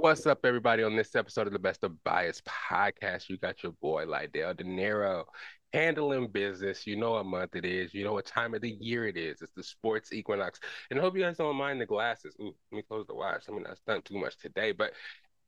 What's up, everybody? On this episode of the Best of Bias podcast, you got your boy Lydell Dinero handling business. You know what month it is. You know what time of the year it is. It's the sports equinox. And I hope you guys don't mind the glasses. Ooh, let me close the watch. I mean, I've done too much today, but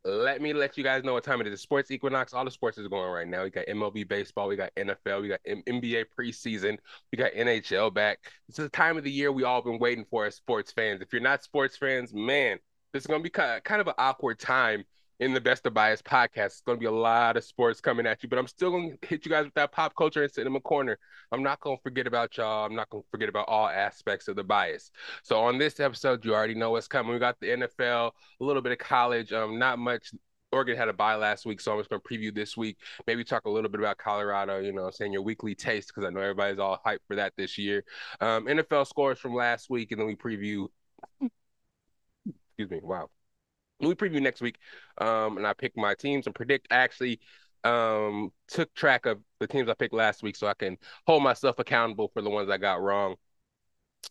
let me let you guys know what time it is. The sports equinox. All the sports is going right now. We got MLB baseball. We got NFL. We got M- NBA preseason. We got NHL back. Is the time of the year we all been waiting for as sports fans. If you're not sports fans, man, this is going to be kind of, kind of an awkward time in the Best of Bias podcast. It's going to be a lot of sports coming at you, but I'm still going to hit you guys with that pop culture and cinema corner. I'm not going to forget about y'all. I'm not going to forget about all aspects of the bias. So on this episode, you already know what's coming. We got the NFL, a little bit of college, um, not much Oregon had a bye last week, so I'm just going to preview this week. Maybe talk a little bit about Colorado, you know, saying your weekly taste, because I know everybody's all hyped for that this year. Um, NFL scores from last week, and then we preview excuse me. Wow. We preview next week, um, and I pick my teams and predict. Actually um, took track of the teams I picked last week, so I can hold myself accountable for the ones I got wrong.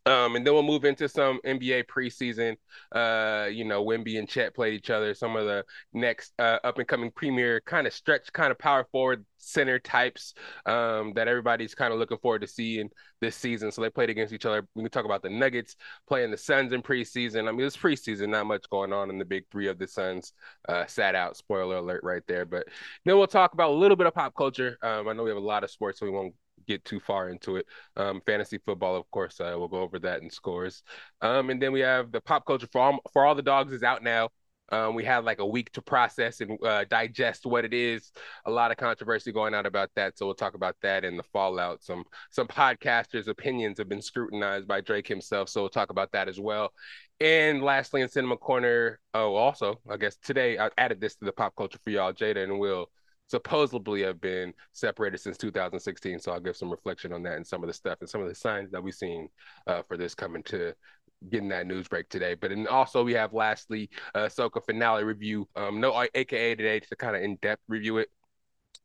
Um, and then we'll move into some NBA preseason. Uh, you know, Wemby and Chet played each other. Some of the next uh, up and coming premier kind of stretch, kind of power forward center types um, that everybody's kind of looking forward to seeing this season. So they played against each other. We can talk about the Nuggets playing the Suns in preseason. I mean, it's preseason, not much going on in the big three of the Suns. Uh, sat out. Spoiler alert, right there. But then we'll talk about a little bit of pop culture. Um, I know we have a lot of sports, so we won't get too far into it. Um, fantasy football, of course, uh, we'll go over that in scores. Um, and then we have the pop culture for all, for all the dogs is out now. Um, we had like a week to process and uh, digest what it is. A lot of controversy going on about that, so we'll talk about that and the fallout. Some some podcasters' opinions have been scrutinized by Drake himself, so we'll talk about that as well. And lastly, in Cinema Corner, oh, also, I guess today I added this to the pop culture for y'all. Jada and Will supposedly have been separated since 2016. So I'll give some reflection on that and some of the stuff and some of the signs that we've seen uh, for this coming to getting that news break today. But and also we have lastly uh Ahsoka finale review. Um, no AKA today to kind of in depth review it.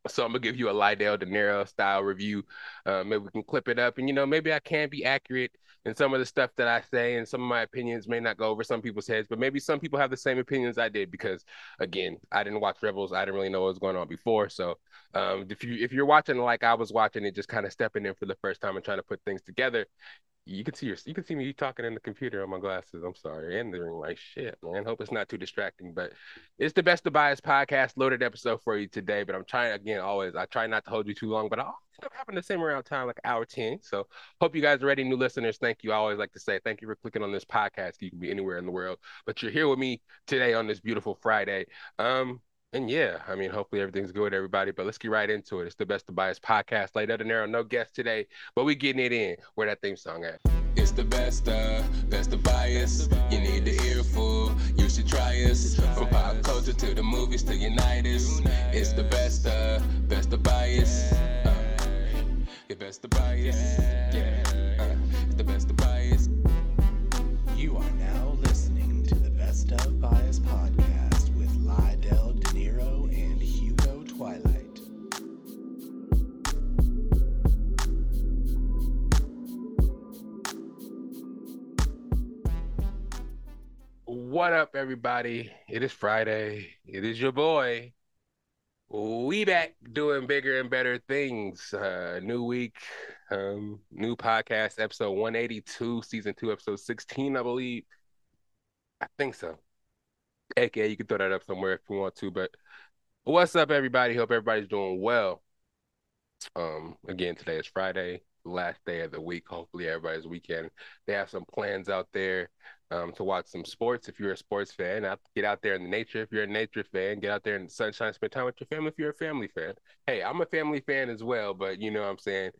So I'm gonna give you a Lydell Dinero style review. Uh, maybe we can clip it up, and you know maybe I can be accurate in some of the stuff that I say, and some of my opinions may not go over some people's heads, but maybe some people have the same opinions I did because again, I didn't watch Rebels, I didn't really know what was going on before. So um, if you if you're watching like I was watching it, just kind of stepping in for the first time and trying to put things together, you can see your you can see me talking in the computer on my glasses. I'm sorry, and they're like shit, man. Hope it's not too distracting, but it's the best of bias podcast loaded episode for you today. But I'm trying again, always I try not to hold you too long, but I always end up having the same around time, like hour ten. So hope you guys are ready, new listeners. Thank you. I always like to say thank you for clicking on this podcast. You can be anywhere in the world, but you're here with me today on this beautiful Friday. Um, and yeah, I mean, hopefully everything's good, everybody. But let's get right into it. It's the Best of Bias podcast. Lydell Dinero, no guest today, but we getting it in. Where that theme song at? It's the best of, best of bias. You need the earful, you should try us. From pop culture to the movies to Unitas. It's the best of, best of bias. Uh, your best of bias. Yeah, What up, everybody? It is Friday. It is your boy. We back doing bigger and better things. Uh, new week, um, new podcast, episode 182, season two, episode 16, I believe. I think so. AKA, you can throw that up somewhere if you want to. But what's up, everybody? Hope everybody's doing well. Um, again, today is Friday, last day of the week. Hopefully, everybody's weekend. They have some plans out there um, to watch some sports. If you're a sports fan, get out there in the nature. If you're a nature fan, get out there in the sunshine, spend time with your family. If you're a family fan, hey, I'm a family fan as well. But you know what I'm saying.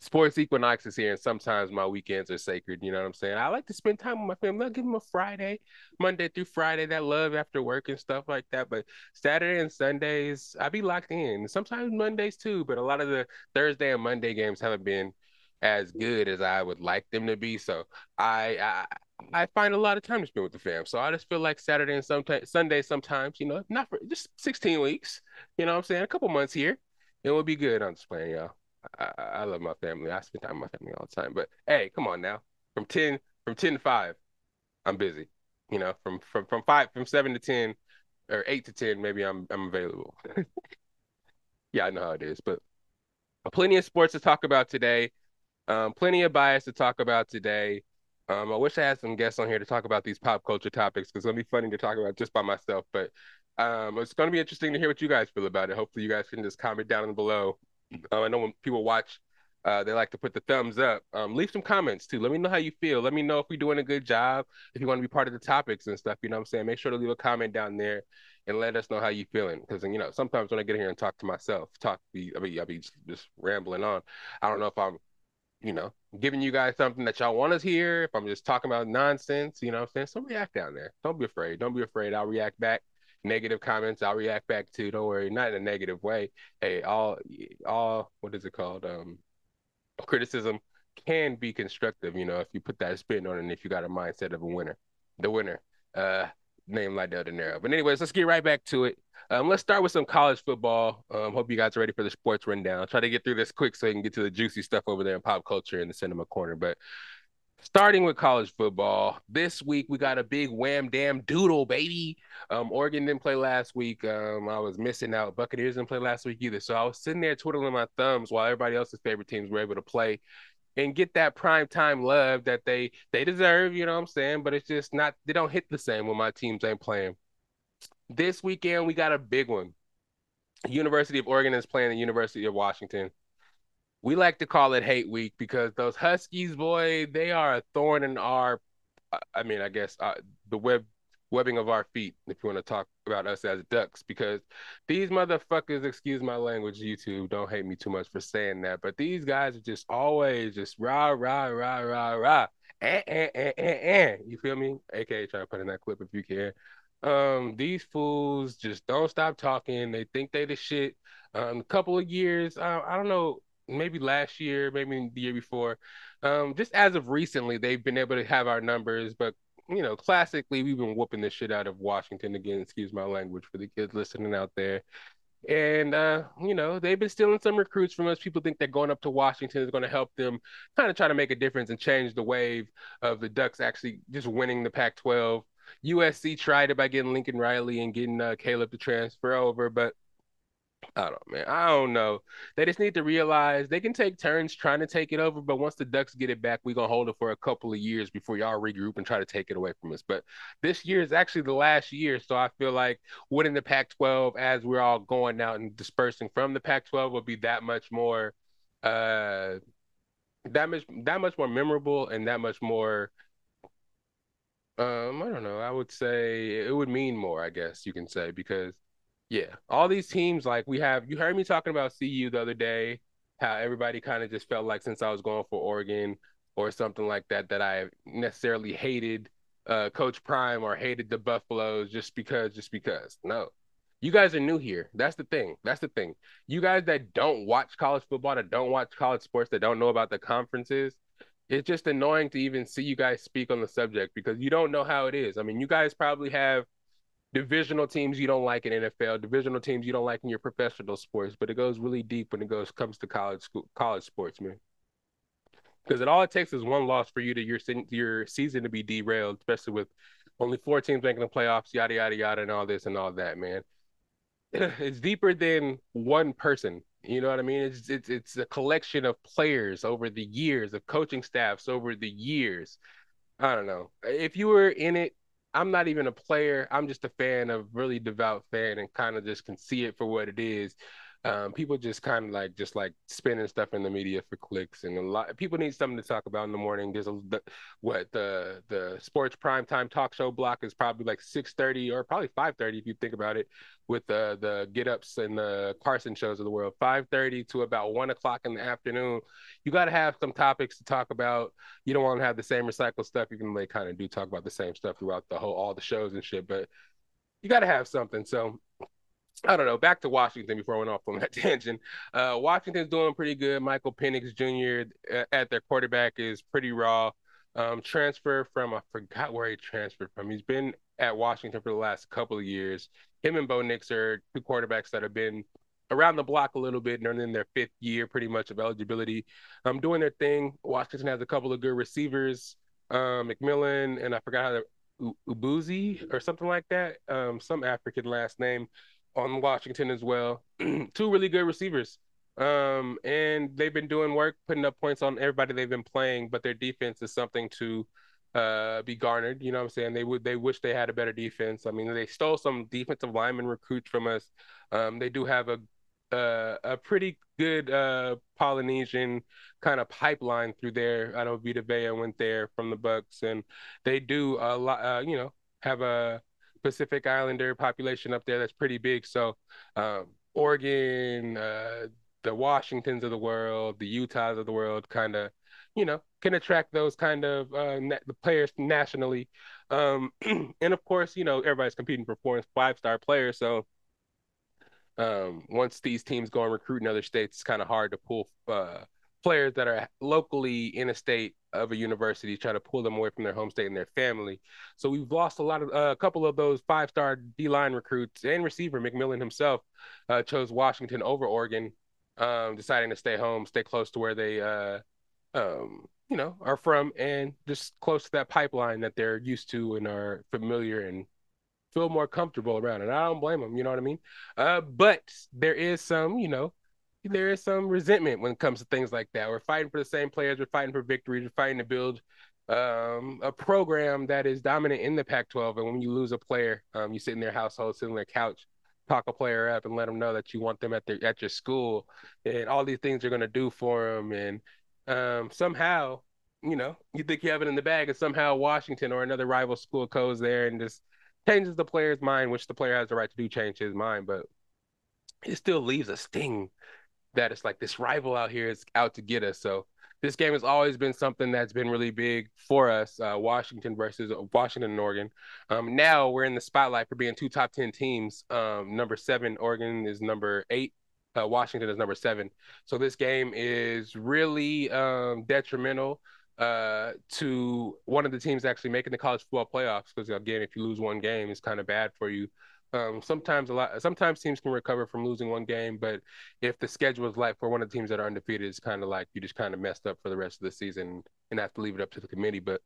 Sports equinox is here, and sometimes my weekends are sacred. You know what I'm saying? I like to spend time with my family. I'll give them a Friday, Monday through Friday, that love after work and stuff like that. But Saturday and Sundays, I be locked in. Sometimes Mondays too, but a lot of the Thursday and Monday games haven't been as good as I would like them to be. So I I find a lot of time to spend with the fam. So I just feel like Saturday and sometimes Sunday sometimes, you know, not for just 16 weeks, you know what I'm saying? A couple months here. It will be good. I'm just playing, y'all. I, I love my family. I spend time with my family all the time. But hey, come on now. From 10 from 10 to 5, I'm busy. You know, from from from five from seven to ten, or eight to ten, maybe I'm I'm available. yeah, I know how it is, but plenty of sports to talk about today. Um, plenty of bias to talk about today. Um, I wish I had some guests on here to talk about these pop culture topics because it'll be funny to talk about just by myself. But um, it's going to be interesting to hear what you guys feel about it. Hopefully, you guys can just comment down below. Uh, I know when people watch, uh, they like to put the thumbs up. Um, leave some comments too. Let me know how you feel. Let me know if we're doing a good job. If you want to be part of the topics and stuff, you know what I'm saying? Make sure to leave a comment down there and let us know how you feeling. Because you know, sometimes when I get here and talk to myself, talk be I mean, I'll be just rambling on. I don't know if I'm you know, giving you guys something that y'all want to hear, if I'm just talking about nonsense, you know what I'm saying? So react down there. Don't be afraid. Don't be afraid. I'll react back. Negative comments, I'll react back to. Don't worry, not in a negative way. Hey, all all what is it called? Um criticism can be constructive, you know, if you put that spin on it and if you got a mindset of a winner. The winner. Uh name Lydell Dinero. But anyways, let's get right back to it. Um, let's start with some college football. Um, hope you guys are ready for the sports rundown. I'll try to get through this quick so you can get to the juicy stuff over there in pop culture in the cinema corner. But starting with college football, this week we got a big wham damn doodle, baby. Um, Oregon didn't play last week. Um, I was missing out. Buccaneers didn't play last week either. So I was sitting there twiddling my thumbs while everybody else's favorite teams were able to play and get that prime time love that they they deserve, you know what I'm saying? But it's just not they don't hit the same when my teams ain't playing. This weekend we got a big one. University of Oregon is playing the University of Washington. We like to call it hate week because those Huskies, boy, they are a thorn in our I mean, I guess uh, the web webbing of our feet, if you want to talk about us as ducks, because these motherfuckers, excuse my language, YouTube, don't hate me too much for saying that, but these guys are just always just rah, rah, rah, rah, rah. Eh, eh, eh, eh, eh. You feel me? AKA try to put in that clip if you can. Um, these fools just don't stop talking. They think they the shit. Um, a couple of years, uh, I don't know, maybe last year, maybe the year before. Um, just as of recently, they've been able to have our numbers, but you know, classically, we've been whooping the shit out of Washington again. Excuse my language for the kids listening out there. And uh, you know, they've been stealing some recruits from us. People think that going up to Washington is going to help them kind of try to make a difference and change the wave of the Ducks actually just winning the Pac-12. USC tried it by getting Lincoln Riley and getting uh, Caleb to transfer over, but I don't know, man. I don't know. They just need to realize they can take turns trying to take it over, but once the Ducks get it back, we're gonna hold it for a couple of years before y'all regroup and try to take it away from us. But this year is actually the last year, so I feel like winning the Pac-12 as we're all going out and dispersing from the Pac-12 will be that much more, uh, that much that much more memorable and that much more. Um, I don't know. I would say it would mean more. I guess you can say because yeah, all these teams like we have. You heard me talking about CU the other day. How everybody kind of just felt like since I was going for Oregon or something like that, that I necessarily hated uh, Coach Prime or hated the Buffaloes just because, just because. No, you guys are new here. That's the thing. That's the thing. You guys that don't watch college football, that don't watch college sports, that don't know about the conferences, it's just annoying to even see you guys speak on the subject because you don't know how it is. I mean, you guys probably have divisional teams you don't like in NFL, divisional teams you don't like in your professional sports, but it goes really deep when it goes comes to college school, college sports, man. Because it all it takes is one loss for you to your your season to be derailed, especially with only four teams making the playoffs, yada yada yada, and all this and all that, man. It's deeper than one person. You know what I mean? It's it's it's a collection of players over the years, of coaching staffs over the years. I don't know. If you were in it I'm not even a player. I'm just a fan of really devout fan and kind of just can see it for what it is um, people just kind of like just like spinning stuff in the media for clicks, and a lot people need something to talk about in the morning. There's a the, what the the sports prime time talk show block is probably like six thirty or probably five thirty if you think about it, with the the get ups and the Carson shows of the world. Five thirty to about one o'clock in the afternoon. You got to have some topics to talk about. You don't want to have the same recycled stuff, even though they kind of do talk about the same stuff throughout the whole all the shows and shit, but you got to have something. So I don't know. Back to Washington before I went off on that tangent. Uh, Washington's doing pretty good. Michael Penix Jr. Uh, at their quarterback is pretty raw. Um, transfer from I forgot where he transferred from. He's been at Washington for the last couple of years. Him and Bo Nix are two quarterbacks that have been around the block a little bit and in their fifth year, pretty much of eligibility. i um, doing their thing. Washington has a couple of good receivers. Um, McMillan and I forgot how to Ubuzi or something like that, um, some African last name on Washington as well. Two really good receivers. Um, and they've been doing work, putting up points on everybody they've been playing, but their defense is something to uh, be garnered. You know what I'm saying? They would they wish they had a better defense. I mean, they stole some defensive lineman recruits from us. Um, they do have a uh, a pretty good uh, Polynesian kind of pipeline through there. I know Vita Vea went there from the Bucks, and they do a lot. Uh, you know, have a Pacific Islander population up there that's pretty big. So, um, Oregon, uh, the Washingtons of the world, the Utahs of the world, kind of, you know, can attract those kind of uh, na- the players nationally. Um, and of course, you know, everybody's competing for four five star players, so um, once these teams go and recruit in other states, it's kind of hard to pull uh, players that are locally in a state of a university, try to pull them away from their home state and their family. So we've lost a lot of uh, a couple of those five star D line recruits and receiver McMillan himself uh, chose Washington over Oregon, um, deciding to stay home, stay close to where they, uh, um, you know, are from, and just close to that pipeline that they're used to and are familiar and feel more comfortable around. And I don't blame them, you know what I mean? Uh, but there is some, you know, there is some resentment when it comes to things like that. We're fighting for the same players, we're fighting for victories, we're fighting to build um, a program that is dominant in the Pac-12. And when you lose a player, um, you sit in their household, sit on their couch, talk a player up, and let them know that you want them at their at your school, and all these things you're gonna do for them. And um, somehow, you know, you think you have it in the bag, and somehow Washington or another rival school goes there and just changes the player's mind, which the player has the right to do, change his mind, but it still leaves a sting that it's like this rival out here is out to get us. So this game has always been something that's been really big for us. Uh, Washington versus Washington and Oregon. Um, now we're in the spotlight for being two top ten teams. Um, number seven, Oregon is number eight. Uh, Washington is number seven. So this game is really um, detrimental uh, to one of the teams actually making the college football playoffs. Because again, if you lose one game, it's kind of bad for you. Um, sometimes a lot, sometimes teams can recover from losing one game, but if the schedule is like for one of the teams that are undefeated, it's kind of like you just kind of messed up for the rest of the season and have to leave it up to the committee. But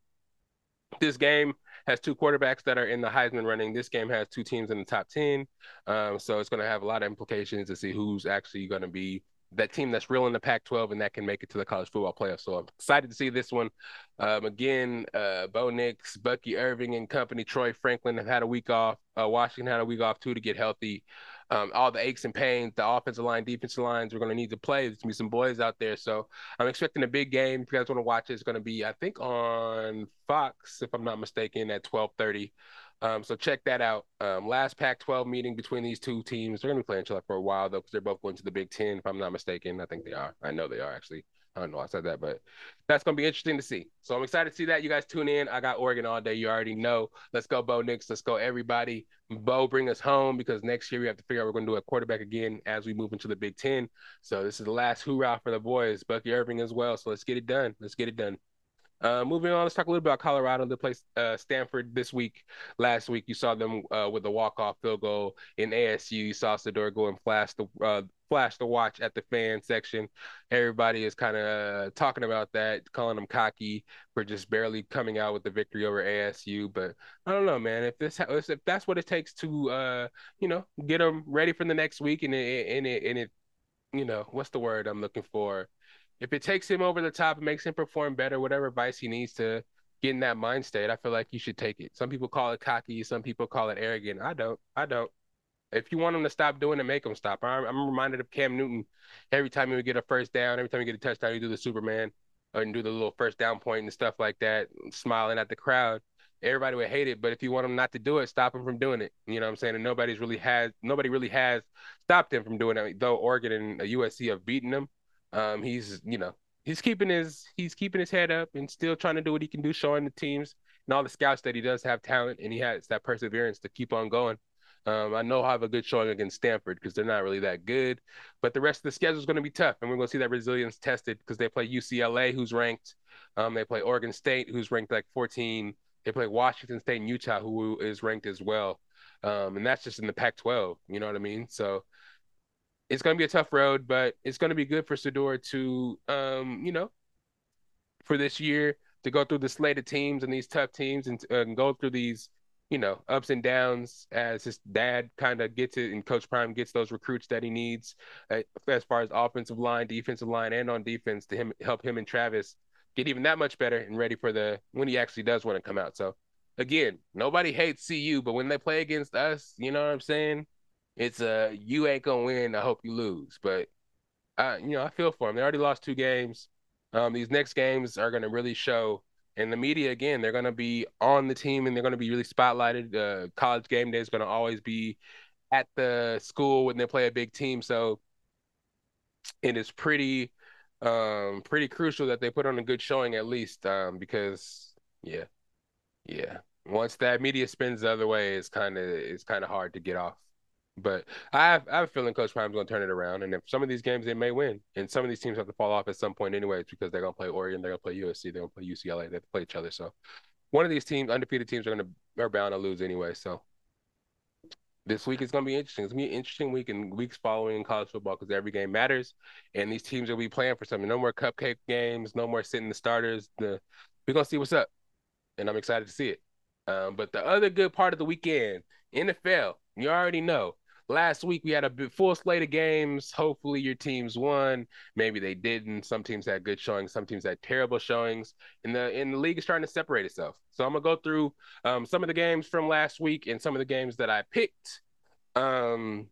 this game has two quarterbacks that are in the Heisman running. This game has two teams in the top 10. Um, so it's going to have a lot of implications to see who's actually going to be that team that's real in the Pac-12 and that can make it to the college football playoff. So I'm excited to see this one. Um, again, uh, Bo Nix, Bucky Irving, and company, Troy Franklin have had a week off. Uh, Washington had a week off too to get healthy. Um, all the aches and pains, the offensive line, defensive lines, we're going to need to play. There's going to be some boys out there. So I'm expecting a big game. If you guys want to watch it, it's going to be, I think, on Fox, if I'm not mistaken, at 1230. Um, so check that out. Um, last Pac-12 meeting between these two teams. They're gonna be playing each other for a while though, because they're both going to the Big Ten. If I'm not mistaken, I think they are. I know they are actually. I don't know. I said that, but that's gonna be interesting to see. So I'm excited to see that. You guys tune in. I got Oregon all day. You already know. Let's go, Bo Nix. Let's go, everybody. Bo, bring us home because next year we have to figure out we're gonna do a quarterback again as we move into the Big Ten. So this is the last hoorah for the boys. Bucky Irving as well. So let's get it done. Let's get it done. Uh, moving on, let's talk a little bit about Colorado. They played uh, Stanford this week. Last week, you saw them uh, with a walk-off field goal in ASU. You saw Shedeur go and flash the uh, flash the watch at the fan section. Everybody is kind of talking about that, calling them cocky for just barely coming out with the victory over ASU. But I don't know, man. If this if that's what it takes to uh, you know get them ready for the next week, and it and it and it you know what's the word I'm looking for if it takes him over the top and makes him perform better, whatever advice he needs to get in that mind state, I feel like you should take it. Some people call it cocky, some people call it arrogant. I don't. I don't. If you want him to stop doing it, make him stop. I'm, I'm reminded of Cam Newton. Every time he would get a first down, every time he get a touchdown, he do the Superman and do the little first down point and stuff like that, smiling at the crowd. Everybody would hate it, but if you want him not to do it, stop him from doing it. You know what I'm saying? And nobody's really has nobody really has stopped him from doing it. Though Oregon and USC have beaten him, um, he's you know he's keeping his he's keeping his head up and still trying to do what he can do, showing the teams and all the scouts that he does have talent and he has that perseverance to keep on going. Um, I know I have a good showing against Stanford because they're not really that good, but the rest of the schedule is going to be tough, and we're going to see that resilience tested because they play UCLA, who's ranked. Um, they play Oregon State, who's ranked like 14. They play Washington State and Utah, who is ranked as well. Um, and that's just in the Pac-12. You know what I mean? So it's going to be a tough road, but it's going to be good for Shedeur to, um, you know, for this year, to go through the slate of teams and these tough teams and, uh, and go through these you know, ups and downs as his dad kind of gets it and Coach Prime gets those recruits that he needs uh, as far as offensive line, defensive line, and on defense to him help him and Travis get even that much better and ready for the when he actually does want to come out. So again, nobody hates CU, but when they play against us, you know what I'm saying? It's a you ain't gonna win. I hope you lose, but I you know I feel for them. They already lost two games. Um, these next games are gonna really show and the media again they're to be on the team and they're to be really spotlighted uh, college game day is to always be at the school when they play a big team so it is pretty um pretty crucial that they put on a good showing at least um because yeah yeah once that media spins the other way it's kind of it's kind of hard to get off but I have, I have a feeling Coach Prime's going to turn it around. And if some of these games they may win, and some of these teams have to fall off at some point anyways because they're going to play Oregon, they're going to play USC, they're going to play UCLA, they have to play each other. So one of these teams, undefeated teams, are going to are bound to lose anyway. So this week is going to be interesting. It's going to be an interesting week and weeks following in college football because every game matters, and these teams will be playing for something. No more cupcake games, no more sitting the starters. The we're going to see what's up, and I'm excited to see it. Um, but the other good part of the weekend, NFL, you already know last week we had a full slate of games. Hopefully your teams won. Maybe they didn't. Some teams had good showings. Some teams had terrible showings. And the and the league is trying to separate itself. So I'm gonna go through um, some of the games from last week and some of the games that I picked. Um,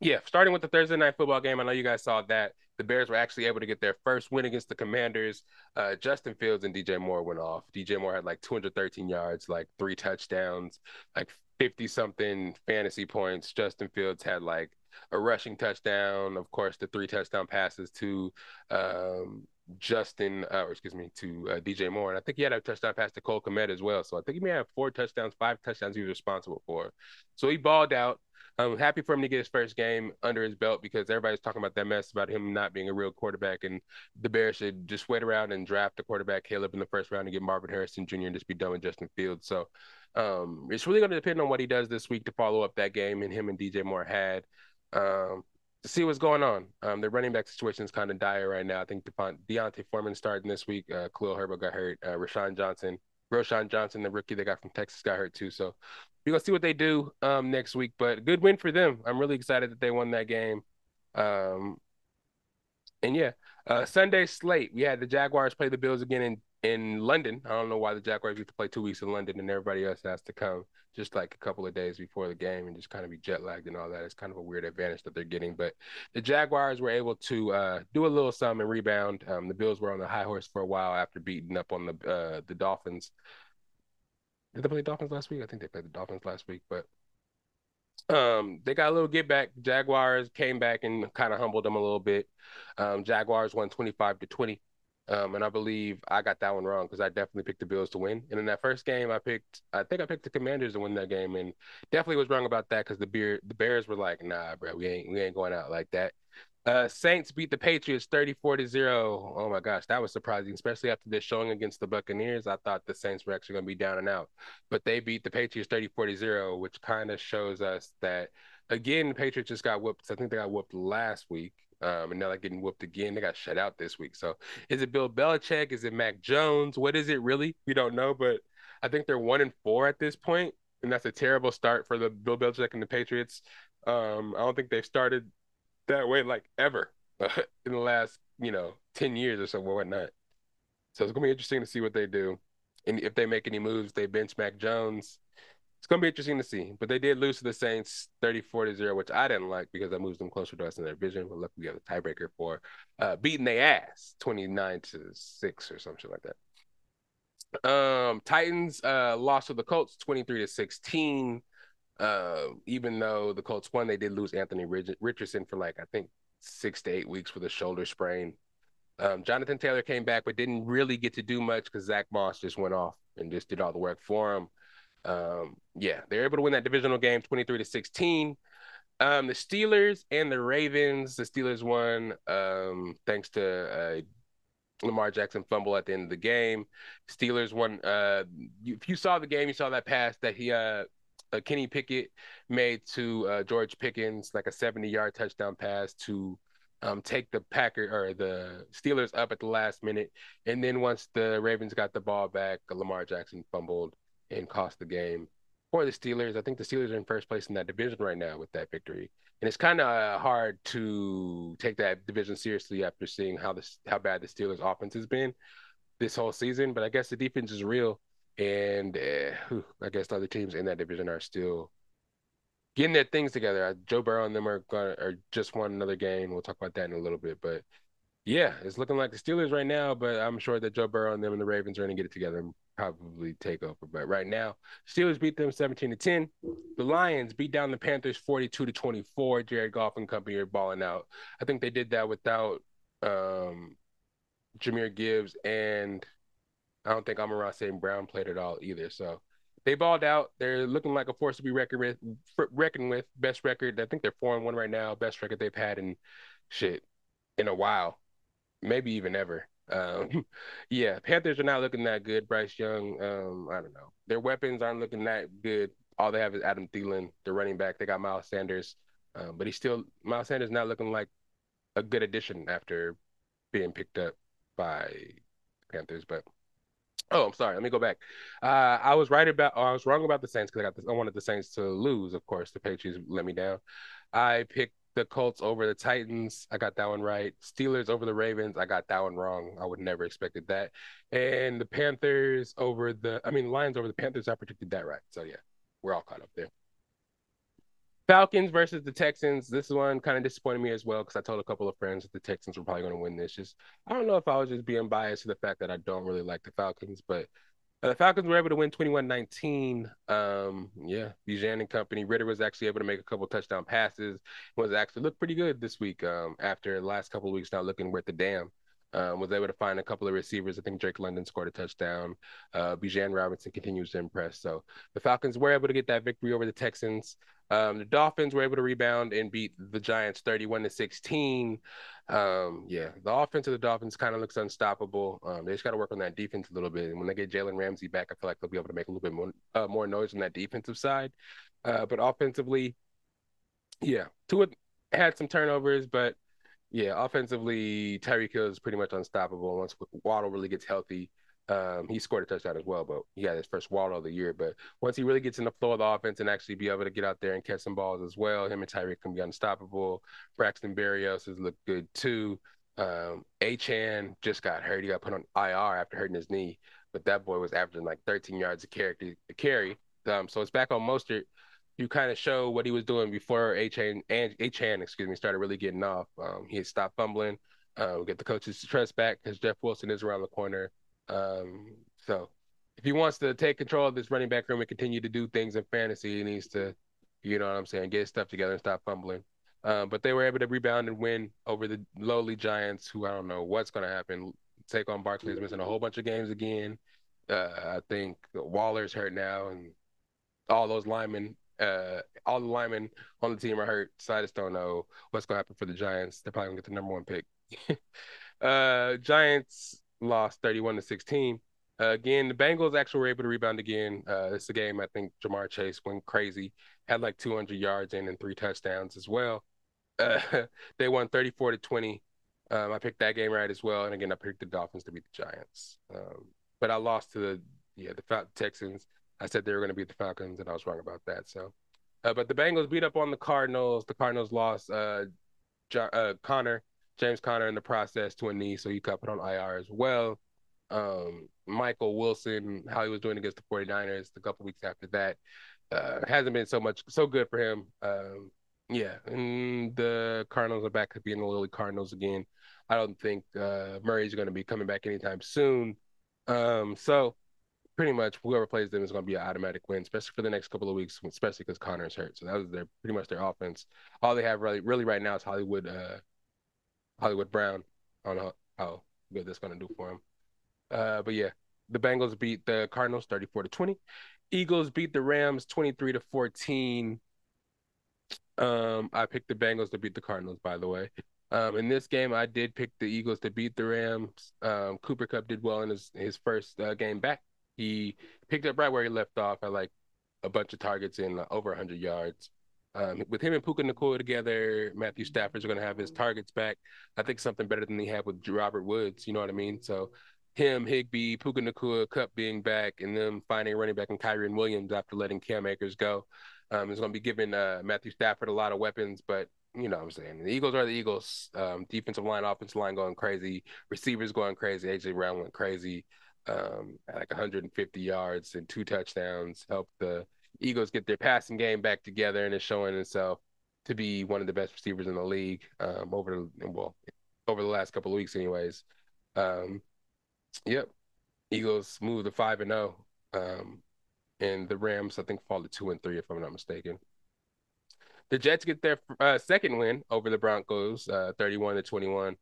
yeah, starting with the Thursday night football game. I know you guys saw that the Bears were actually able to get their first win against the Commanders. Uh, Justin Fields and DJ Moore went off. DJ Moore had like 213 yards, like three touchdowns, like 50 something fantasy points. Justin Fields had like a rushing touchdown, of course, the three touchdown passes to um, Justin, uh, or excuse me, to uh, DJ Moore. And I think he had a touchdown pass to Cole Kmet as well. So I think he may have four touchdowns, five touchdowns he was responsible for. So he balled out. I'm happy for him to get his first game under his belt because everybody's talking about that mess about him not being a real quarterback, and the Bears should just wait around and draft a quarterback Caleb in the first round and get Marvin Harrison Jr. and just be done with Justin Fields. So um, it's really going to depend on what he does this week to follow up that game and him and DJ Moore had. Um, to see what's going on. Um, the running back situation is kind of dire right now. I think D'Onta Foreman starting this week. Uh, Khalil Herbert got hurt. Uh, Roschon Johnson, Roschon Johnson, the rookie they got from Texas, got hurt too. So we're gonna see what they do um, next week. But good win for them. I'm really excited that they won that game. Um, and yeah, uh, Sunday slate. We had the Jaguars play the Bills again in in London. I don't know why the Jaguars get to play two weeks in London and everybody else has to come just like a couple of days before the game and just kind of be jet lagged and all that. It's kind of a weird advantage that they're getting. But the Jaguars were able to uh, do a little sum and rebound. Um, the Bills were on the high horse for a while after beating up on the uh, the Dolphins. Did they play the Dolphins last week? I think they played the Dolphins last week, but um, they got a little get back. Jaguars came back and kind of humbled them a little bit. Um, Jaguars won 25 to 20. Um, and I believe I got that one wrong because I definitely picked the Bills to win. And in that first game, I picked, I think I picked the Commanders to win that game, and definitely was wrong about that because the beer, the Bears were like, nah, bro, we ain't, we ain't going out like that. Uh, Saints beat the Patriots 34 to 0. Oh my gosh, that was surprising, especially after this showing against the Buccaneers. I thought the Saints were actually going to be down and out, but they beat the Patriots 34 to 0, which kind of shows us that again, the Patriots just got whooped. I think they got whooped last week. Um, and now they're getting whooped again. They got shut out this week. So is it Bill Belichick? Is it Mac Jones? What is it really? We don't know, but I think they're one and four at this point, and that's a terrible start for the Bill Belichick and the Patriots. Um, I don't think they've started that way like ever in the last you know ten years or so or whatnot. So it's gonna be interesting to see what they do, and if they make any moves, they bench Mac Jones it's gonna be interesting to see. But they did lose to the Saints 34 to 0, which I didn't like because that moves them closer to us in their division. But luckily we have a tiebreaker for uh, beating their ass 29 to 6 or something like that. Um Titans uh lost to the Colts 23 to 16. Uh, even though the Colts won, they did lose Anthony Richardson for like I think six to eight weeks with a shoulder sprain. Um, Jonathan Taylor came back, but didn't really get to do much because Zach Moss just went off and just did all the work for him um, yeah, they're able to win that divisional game 23 to 16. Um, the Steelers and the Ravens, the Steelers won um, thanks to uh, Lamar Jackson fumble at the end of the game. Steelers won. Uh, if you saw the game, you saw that pass that he, uh, uh Kenny Pickett made to uh, George Pickens, like a 70 yard touchdown pass to um, take the Packer or the Steelers up at the last minute, and then once the Ravens got the ball back, Lamar Jackson fumbled and cost the game for the Steelers. I think the Steelers are in first place in that division right now with that victory, and it's kind of uh, hard to take that division seriously after seeing how this how bad the Steelers' offense has been this whole season. But I guess the defense is real, and uh, I guess the other teams in that division are still getting their things together. Joe Burrow and them are going are just won another game. We'll talk about that in a little bit, but yeah, it's looking like the Steelers right now. But I'm sure that Joe Burrow and them and the Ravens are going to get it together probably take over. But right now, Steelers beat them 17 to 10. The Lions beat down the Panthers 42 to 24. Jared Goff and company are balling out. I think they did that without um, Jahmyr Gibbs and I don't think Amon-Ra St. Brown played at all either. So they balled out. They're looking like a force to be reckoned with. Reckoned with. Best record. I think they're four and one right now. Best record they've had in shit in a while, maybe even ever. Um, yeah, Panthers are not looking that good. Bryce Young, um, I don't know. Their weapons aren't looking that good. All they have is Adam Thielen, the running back. They got Miles Sanders, um, but he's still Miles Sanders not looking like a good addition after being picked up by Panthers. But Oh, I'm sorry. Let me go back. Uh, I was right about. Oh, I was wrong about the Saints because I got. This, I wanted the Saints to lose. Of course, the Patriots let me down. I picked the Colts over the Titans. I got that one right. Steelers over the Ravens. I got that one wrong. I would never expected that. And the Panthers over the. I mean, Lions over the Panthers. I predicted that right. So yeah, we're all caught up there. Falcons versus the Texans. This one kind of disappointed me as well because I told a couple of friends that the Texans were probably going to win this. Just I don't know if I was just being biased to the fact that I don't really like the Falcons, but uh, the Falcons were able to win 21-19. Um, yeah, Bijan and company. Ridder was actually able to make a couple touchdown passes. Was actually looked pretty good this week. Um, after the last couple of weeks not looking worth the damn. Um, was able to find a couple of receivers. I think Drake London scored a touchdown. Uh, Bijan Robinson continues to impress. So the Falcons were able to get that victory over the Texans. Um, the Dolphins were able to rebound and beat the Giants 31 to 16. Um, yeah, the offense of the Dolphins kind of looks unstoppable. Um, they just got to work on that defense a little bit. And when they get Jalen Ramsey back, I feel like they'll be able to make a little bit more uh, more noise on that defensive side. Uh, but offensively, yeah, Tua had some turnovers, but yeah, offensively, Tyreek Hill is pretty much unstoppable once Waddle really gets healthy. Um, he scored a touchdown as well, but he had his first Waddle of the year. But once he really gets in the flow of the offense and actually be able to get out there and catch some balls as well, him and Tyreek can be unstoppable. Braxton Berrios has looked good too. Um, Achane just got hurt. He got put on IR after hurting his knee, but that boy was averaging like 13 yards a carry. Um, so it's back on Mostert. You kind of show what he was doing before Achane and Achane, excuse me, started really getting off. Um, he had stopped fumbling. Uh, get the coach's trust back because Jeff Wilson is around the corner. Um, so if he wants to take control of this running back room and continue to do things in fantasy, he needs to, you know what I'm saying, get his stuff together and stop fumbling. Um, but they were able to rebound and win over the lowly Giants, who I don't know what's going to happen. Saquon Barkley is missing a whole bunch of games again. Uh, I think Waller's hurt now, and all those linemen, uh, all the linemen on the team are hurt. So I just don't know what's going to happen for the Giants. They're probably going to get the number one pick. uh, Giants lost 31 to 16. Uh, again, the Bengals actually were able to rebound again. Uh, it's a game I think Ja'Marr Chase went crazy, had like 200 yards in and three touchdowns as well. Uh, they won 34 to 20. Um, I picked that game right as well, and again, I picked the Dolphins to beat the Giants. Um, but I lost to the yeah the Fal- Texans. I said they were going to beat the Falcons, and I was wrong about that. So, uh, but the Bengals beat up on the Cardinals. The Cardinals lost uh, uh, Conner James Conner in the process to a knee, so he got put on IR as well. Um, Michael Wilson, how he was doing against the 49ers a couple weeks after that, uh, hasn't been so much so good for him. Um, yeah, and the Cardinals are back to being the Lily Cardinals again. I don't think uh, Murray's going to be coming back anytime soon. Um, so pretty much whoever plays them is going to be an automatic win, especially for the next couple of weeks, especially because Conner's hurt. So that was their pretty much their offense. All they have really, really right now is Hollywood uh, Hollywood Brown. I don't know how good that's going to do for him. Uh, but yeah, the Bengals beat the Cardinals 34 to 20. Eagles beat the Rams 23 to 14. Um, I picked the Bengals to beat the Cardinals, by the way. Um, in this game, I did pick the Eagles to beat the Rams. Um, Cooper Kupp did well in his his first uh, game back. He picked up right where he left off at like a bunch of targets in uh, over 100 yards. Um, with him and Puka Nacua together, Matthew Stafford's going to have his targets back. I think something better than he had with Robert Woods. You know what I mean? So him, Higbee, Puka Nacua, Kupp being back, and them finding a running back in Kyren Williams after letting Cam Akers go. Um, is going to be giving uh, Matthew Stafford a lot of weapons, but you know what I'm saying. The Eagles are the Eagles. Um, defensive line, offensive line going crazy, receivers going crazy. AJ Brown went crazy, um, like 150 yards and two touchdowns. Helped the Eagles get their passing game back together, and is showing itself to be one of the best receivers in the league um, over well over the last couple of weeks, anyways. Um, yep, Eagles move to five and zero, oh, um, and the Rams I think fall to two and three if I'm not mistaken. The Jets get their uh, second win over the Broncos, uh, 31 to 21.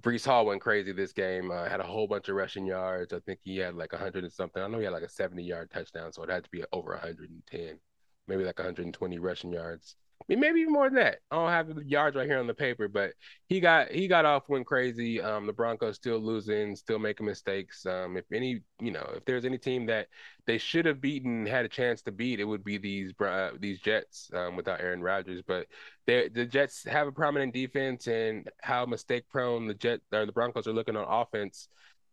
Breece Hall went crazy this game. Uh, had a whole bunch of rushing yards. I think he had like 100 and something. I know he had like a 70 yard touchdown, so it had to be over 110, maybe like 120 rushing yards. Maybe even more than that. I don't have the yards right here on the paper, but he got he got off went crazy. Um, the Broncos still losing, still making mistakes. Um, if any, you know, if there's any team that they should have beaten, had a chance to beat, it would be these uh, these Jets um, without Aaron Rodgers. But they the Jets have a prominent defense, and how mistake prone the Jet or the Broncos are looking on offense.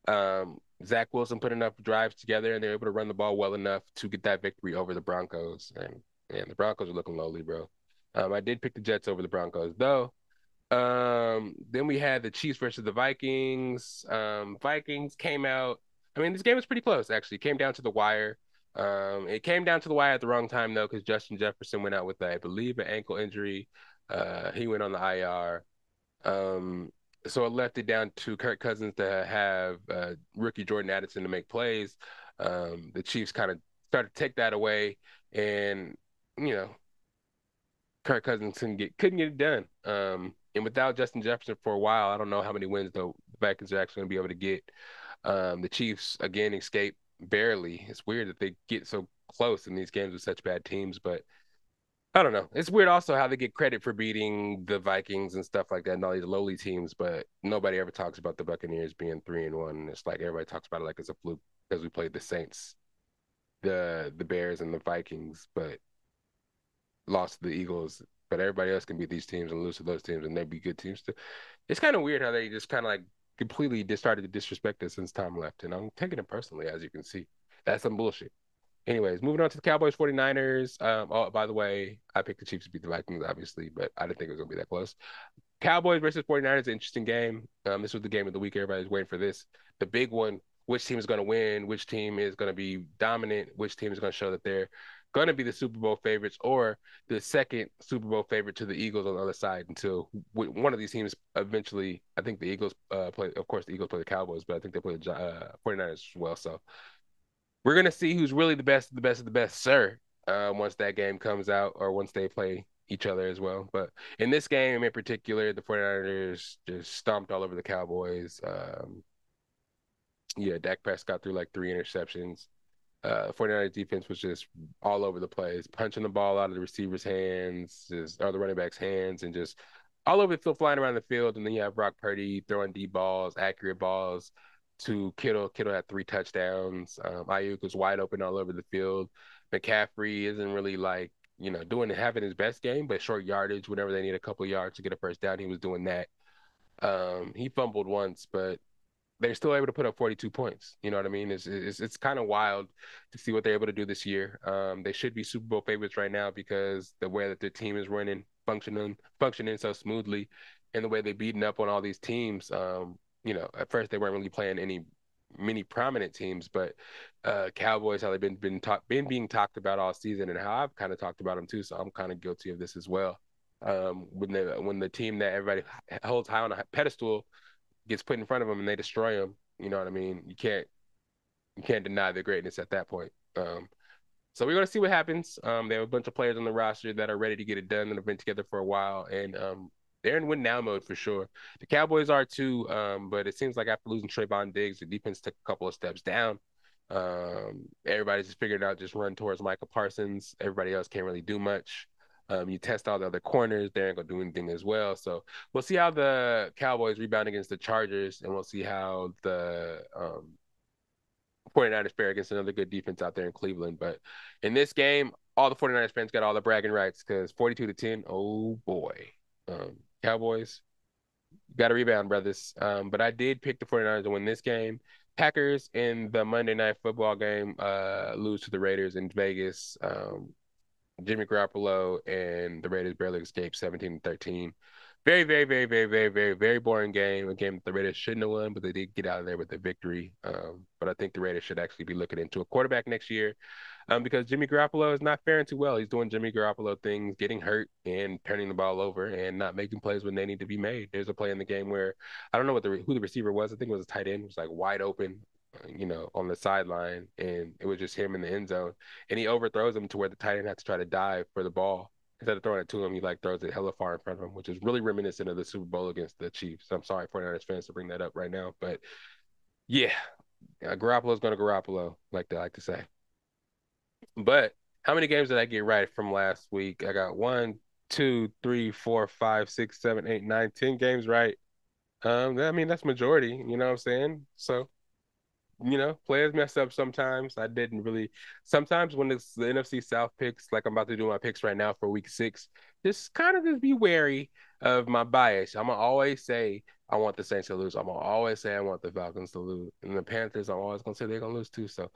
Um, Zach Wilson put enough drives together, and they're able to run the ball well enough to get that victory over the Broncos. And and the Broncos are looking lowly, bro. Um, I did pick the Jets over the Broncos, though. Um, then we had the Chiefs versus the Vikings. Um, Vikings came out. I mean, this game was pretty close, actually. It came down to the wire. Um, it came down to the wire at the wrong time, though, because Justin Jefferson went out with, I believe, an ankle injury. Uh, he went on the IR. Um, so it left it down to Kirk Cousins to have uh, rookie Jordan Addison to make plays. Um, the Chiefs kind of started to take that away, and you know Kirk Cousins couldn't get couldn't get it done. Um, and without Justin Jefferson for a while, I don't know how many wins the Vikings are actually going to be able to get. Um, the Chiefs again escape barely. It's weird that they get so close in these games with such bad teams, but I don't know. It's weird also how they get credit for beating the Vikings and stuff like that and all these lowly teams, but nobody ever talks about the Buccaneers being three and one. It's like everybody talks about it like it's a fluke because we played the Saints, the the Bears, and the Vikings, but lost to the Eagles, but everybody else can beat these teams and lose to those teams, and they'd be good teams too. It's kind of weird how they just kind of like completely just started to disrespect us since Tom left, and I'm taking it personally, as you can see. That's some bullshit. Anyways, moving on to the Cowboys 49ers. Um, oh, by the way, I picked the Chiefs to beat the Vikings, obviously, but I didn't think it was going to be that close. Cowboys versus 49ers, interesting game. Um, this was the game of the week. Everybody's waiting for this. The big one, which team is going to win, which team is going to be dominant, which team is going to show that they're going to be the Super Bowl favorites or the second Super Bowl favorite to the Eagles on the other side until one of these teams eventually, I think the Eagles uh, play, of course, the Eagles play the Cowboys, but I think they play the uh, 49ers as well. So we're going to see who's really the best, the best of the best, sir, uh, once that game comes out or once they play each other as well. But in this game in particular, the 49ers just stomped all over the Cowboys. Um, yeah, Dak Prescott threw like three interceptions uh 49ers defense was just all over the place, punching the ball out of the receiver's hands, just or the running back's hands, and just all over the field, flying around the field. And then you have Brock Purdy throwing deep balls, accurate balls to Kittle. Kittle had three touchdowns. Um, Aiyuk was wide open all over the field. McCaffrey isn't really like you know doing having his best game, but short yardage whenever they need a couple yards to get a first down, he was doing that. Um, he fumbled once, but they're still able to put up 42 points. You know what I mean? It's it's, it's kind of wild to see what they're able to do this year. Um, they should be Super Bowl favorites right now because the way that their team is running, functioning, functioning so smoothly, and the way they're beating up on all these teams. Um, you know, at first they weren't really playing any many prominent teams, but uh, Cowboys how they've been been talk, been being talked about all season, and how I've kind of talked about them too. So I'm kind of guilty of this as well. Um, when the when the team that everybody holds high on a pedestal gets put in front of them and they destroy them. You know what I mean? You can't you can't deny their greatness at that point. Um, so we're gonna see what happens. Um, they have a bunch of players on the roster that are ready to get it done and have been together for a while, and um, they're in win now mode for sure. The Cowboys are too, um, but it seems like after losing Trevon Diggs, the defense took a couple of steps down. Um, everybody's just figured out just run towards Micah Parsons. Everybody else can't really do much. Um, you test all the other corners; they ain't gonna do anything as well. So we'll see how the Cowboys rebound against the Chargers, and we'll see how the um, 49ers fare against another good defense out there in Cleveland. But in this game, all the 49ers fans got all the bragging rights because 42 to 10, oh boy. Um, Cowboys, got to rebound, brothers. Um, but I did pick the 49ers to win this game. Packers in the Monday night football game uh, lose to the Raiders in Vegas. Um, Jimmy Garoppolo and the Raiders barely escaped 17 13. Very, very, very, very, very, very, very boring game. A game the Raiders shouldn't have won, but they did get out of there with a victory. Um, but I think the Raiders should actually be looking into a quarterback next year um, because Jimmy Garoppolo is not faring too well. He's doing Jimmy Garoppolo things, getting hurt and turning the ball over and not making plays when they need to be made. There's a play in the game where I don't know what the who the receiver was. I think it was a tight end. It was like wide open, you know, on the sideline, and it was just him in the end zone, and he overthrows him to where the tight end had to try to dive for the ball. Instead of throwing it to him, he like throws it hella far in front of him, which is really reminiscent of the Super Bowl against the Chiefs. I'm sorry, 49ers fans, to bring that up right now, but yeah, uh, Garoppolo's going to Garoppolo, like they like to say. But how many games did I get right from last week? I got one, two, three, four, five, six, seven, eight, nine, ten games right. Um, I mean that's majority. You know what I'm saying? So, you know, players mess up sometimes. I didn't really. Sometimes when it's the NFC South picks, like I'm about to do my picks right now for Week Six, just kind of just be wary of my bias. I'm gonna always say I want the Saints to lose. I'm gonna always say I want the Falcons to lose, and the Panthers. I'm always gonna say they're gonna lose too. So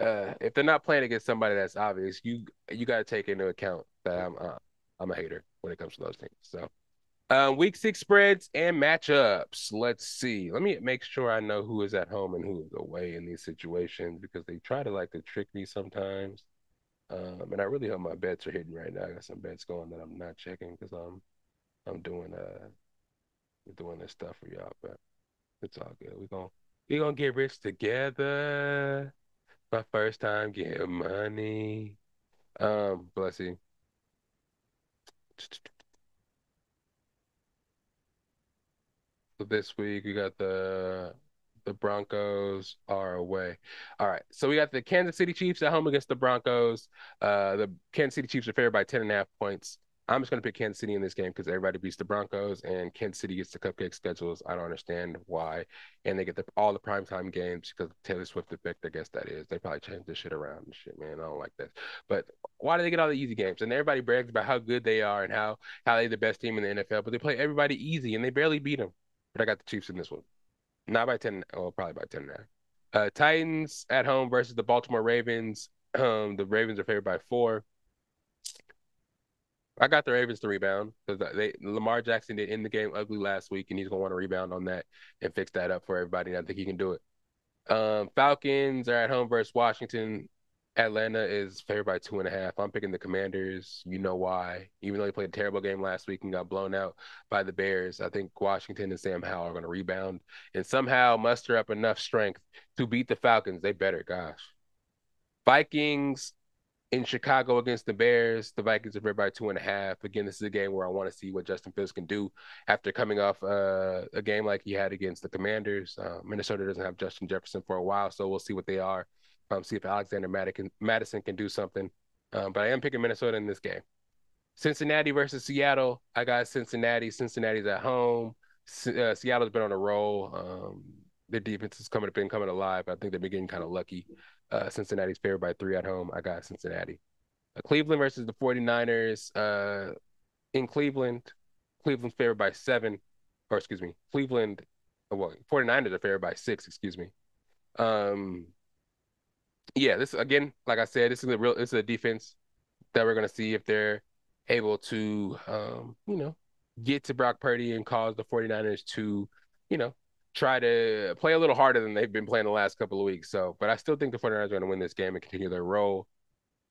uh, if they're not playing against somebody that's obvious, you you got to take into account that I'm uh, I'm a hater when it comes to those things. So, uh, week six spreads and matchups. Let's see. Let me make sure I know who is at home and who is away in these situations because they try to like to trick me sometimes. Um, and I really hope my bets are hidden right now. I got some bets going that I'm not checking because I'm I'm doing uh doing this stuff for y'all, but it's all good. We're gonna we're gonna get rich together. My first time getting money. Um, bless you. This week we got the the Broncos are away. All right. So we got the Kansas City Chiefs at home against the Broncos. Uh the Kansas City Chiefs are favored by 10 and a half points. I'm just going to pick Kansas City in this game because everybody beats the Broncos and Kansas City gets the cupcake schedules. I don't understand why. And they get the, all the primetime games because Taylor Swift effect, I guess that is. They probably changed this shit around and shit, man. I don't like that. But why do they get all the easy games? And everybody brags about how good they are and how, how they're the best team in the NFL, but they play everybody easy and they barely beat them. But I got the Chiefs in this one. Not by 10, well, probably by 10 now. Uh, Titans at home versus the Baltimore Ravens. Um, the Ravens are favored by four. I got the Ravens to rebound because they Lamar Jackson did in the game ugly last week, and he's gonna want to rebound on that and fix that up for everybody. And I think he can do it. Um, Falcons are at home versus Washington. Atlanta is favored by two and a half. I'm picking the Commanders. You know why? Even though they played a terrible game last week and got blown out by the Bears, I think Washington and Sam Howell are going to rebound and somehow muster up enough strength to beat the Falcons. They better, gosh. Vikings in Chicago against the Bears, the Vikings are favored by two and a half. Again, this is a game where I want to see what Justin Fields can do after coming off uh, a game like he had against the Commanders. Uh, Minnesota doesn't have Justin Jefferson for a while, so we'll see what they are. Um, see if Alexander Madison, Mattison can do something. Um, but I am picking Minnesota in this game. Cincinnati versus Seattle. I got Cincinnati. Cincinnati's at home. Uh, Seattle's been on a roll. Um, their defense is coming been coming alive. I think they've been getting kind of lucky. Uh, Cincinnati's favored by three at home. I got Cincinnati. Uh, Cleveland versus the 49ers. Uh, in Cleveland, Cleveland's favored by seven, or excuse me, Cleveland, uh, well, 49ers are favored by six, excuse me. Um, yeah, this again, like I said, this is a real, this is a defense that we're gonna see if they're able to, um, you know, get to Brock Purdy and cause the 49ers to, you know, try to play a little harder than they've been playing the last couple of weeks. So, but I still think the 49ers are going to win this game and continue their roll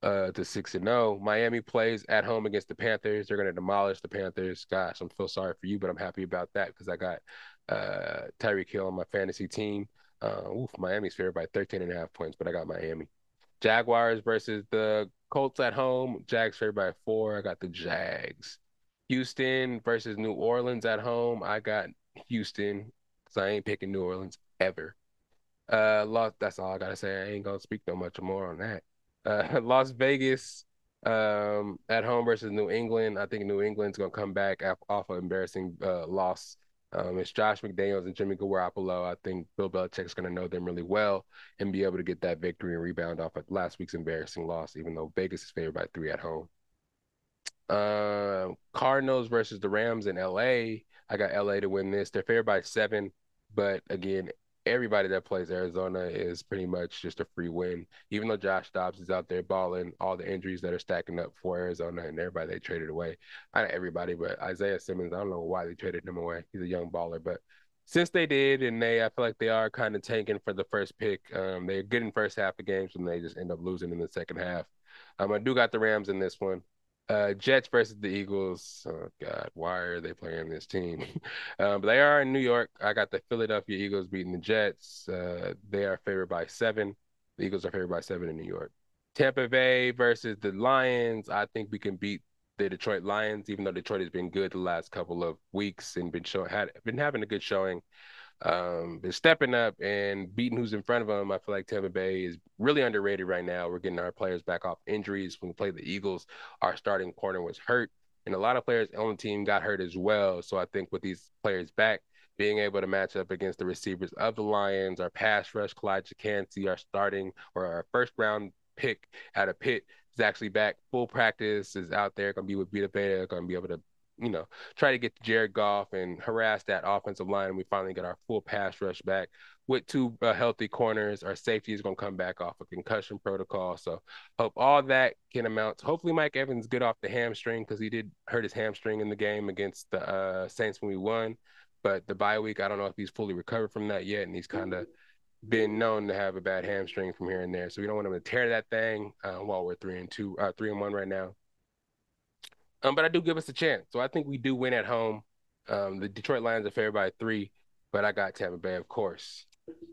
uh, to 6 and 0. Miami plays at home against the Panthers. They're going to demolish the Panthers. Gosh, I'm feel sorry for you, but I'm happy about that because I got uh, Tyreek Hill on my fantasy team. Uh, oof, Miami's favored by 13 and a half points, but I got Miami. Jaguars versus the Colts at home. Jags favored by four. I got the Jags. Houston versus New Orleans at home. I got Houston because I ain't picking New Orleans ever. Uh, Las, that's all I gotta say. I ain't gonna speak no much more on that. Uh, Las Vegas, um, at home versus New England. I think New England's gonna come back off of embarrassing uh loss Um, it's Josh McDaniels and Jimmy Garoppolo. I think Bill Belichick's going to know them really well and be able to get that victory and rebound off of last week's embarrassing loss, even though Vegas is favored by three at home. Uh, Cardinals versus the Rams in LA. I got LA to win this. They're favored by seven, but again, everybody that plays Arizona is pretty much just a free win. Even though Josh Dobbs is out there balling, all the injuries that are stacking up for Arizona and everybody they traded away. Not everybody, but Isaiah Simmons, I don't know why they traded him away. He's a young baller, but since they did, and they, I feel like they are kind of tanking for the first pick. Um, they're good in first half of games, and they just end up losing in the second half. Um, I do got the Rams in this one. Uh, Jets versus the Eagles. Oh God, why are they playing this team? um, but they are in New York. I got the Philadelphia Eagles beating the Jets. Uh, they are favored by seven. The Eagles are favored by seven in New York. Tampa Bay versus the Lions. I think we can beat the Detroit Lions, even though Detroit has been good the last couple of weeks and been show had been having a good showing um, been stepping up and beating who's in front of them. I feel like Tampa Bay is really underrated right now. We're getting our players back off injuries. When we played the Eagles, our starting corner was hurt, and a lot of players on the team got hurt as well. So I think with these players back, being able to match up against the receivers of the Lions, our pass rush, Calijah Kancey, our starting or our first round pick out of Pitt is actually back. Full practice is out there, going to be with Vita Vea, going to be able to you know, try to get Jared Goff and harass that offensive line. And we finally get our full pass rush back with two uh, healthy corners. Our safety is going to come back off a concussion protocol. So hope all that can amount. To, hopefully, Mike Evans good off the hamstring because he did hurt his hamstring in the game against the uh, Saints when we won. But the bye week, I don't know if he's fully recovered from that yet, and he's kind of been known to have a bad hamstring from here and there. So we don't want him to tear that thing uh, while we're three and two, uh, three and one right now. Um, but I do give us a chance. So I think we do win at home. Um, the Detroit Lions are favored by three, but I got Tampa Bay, of course.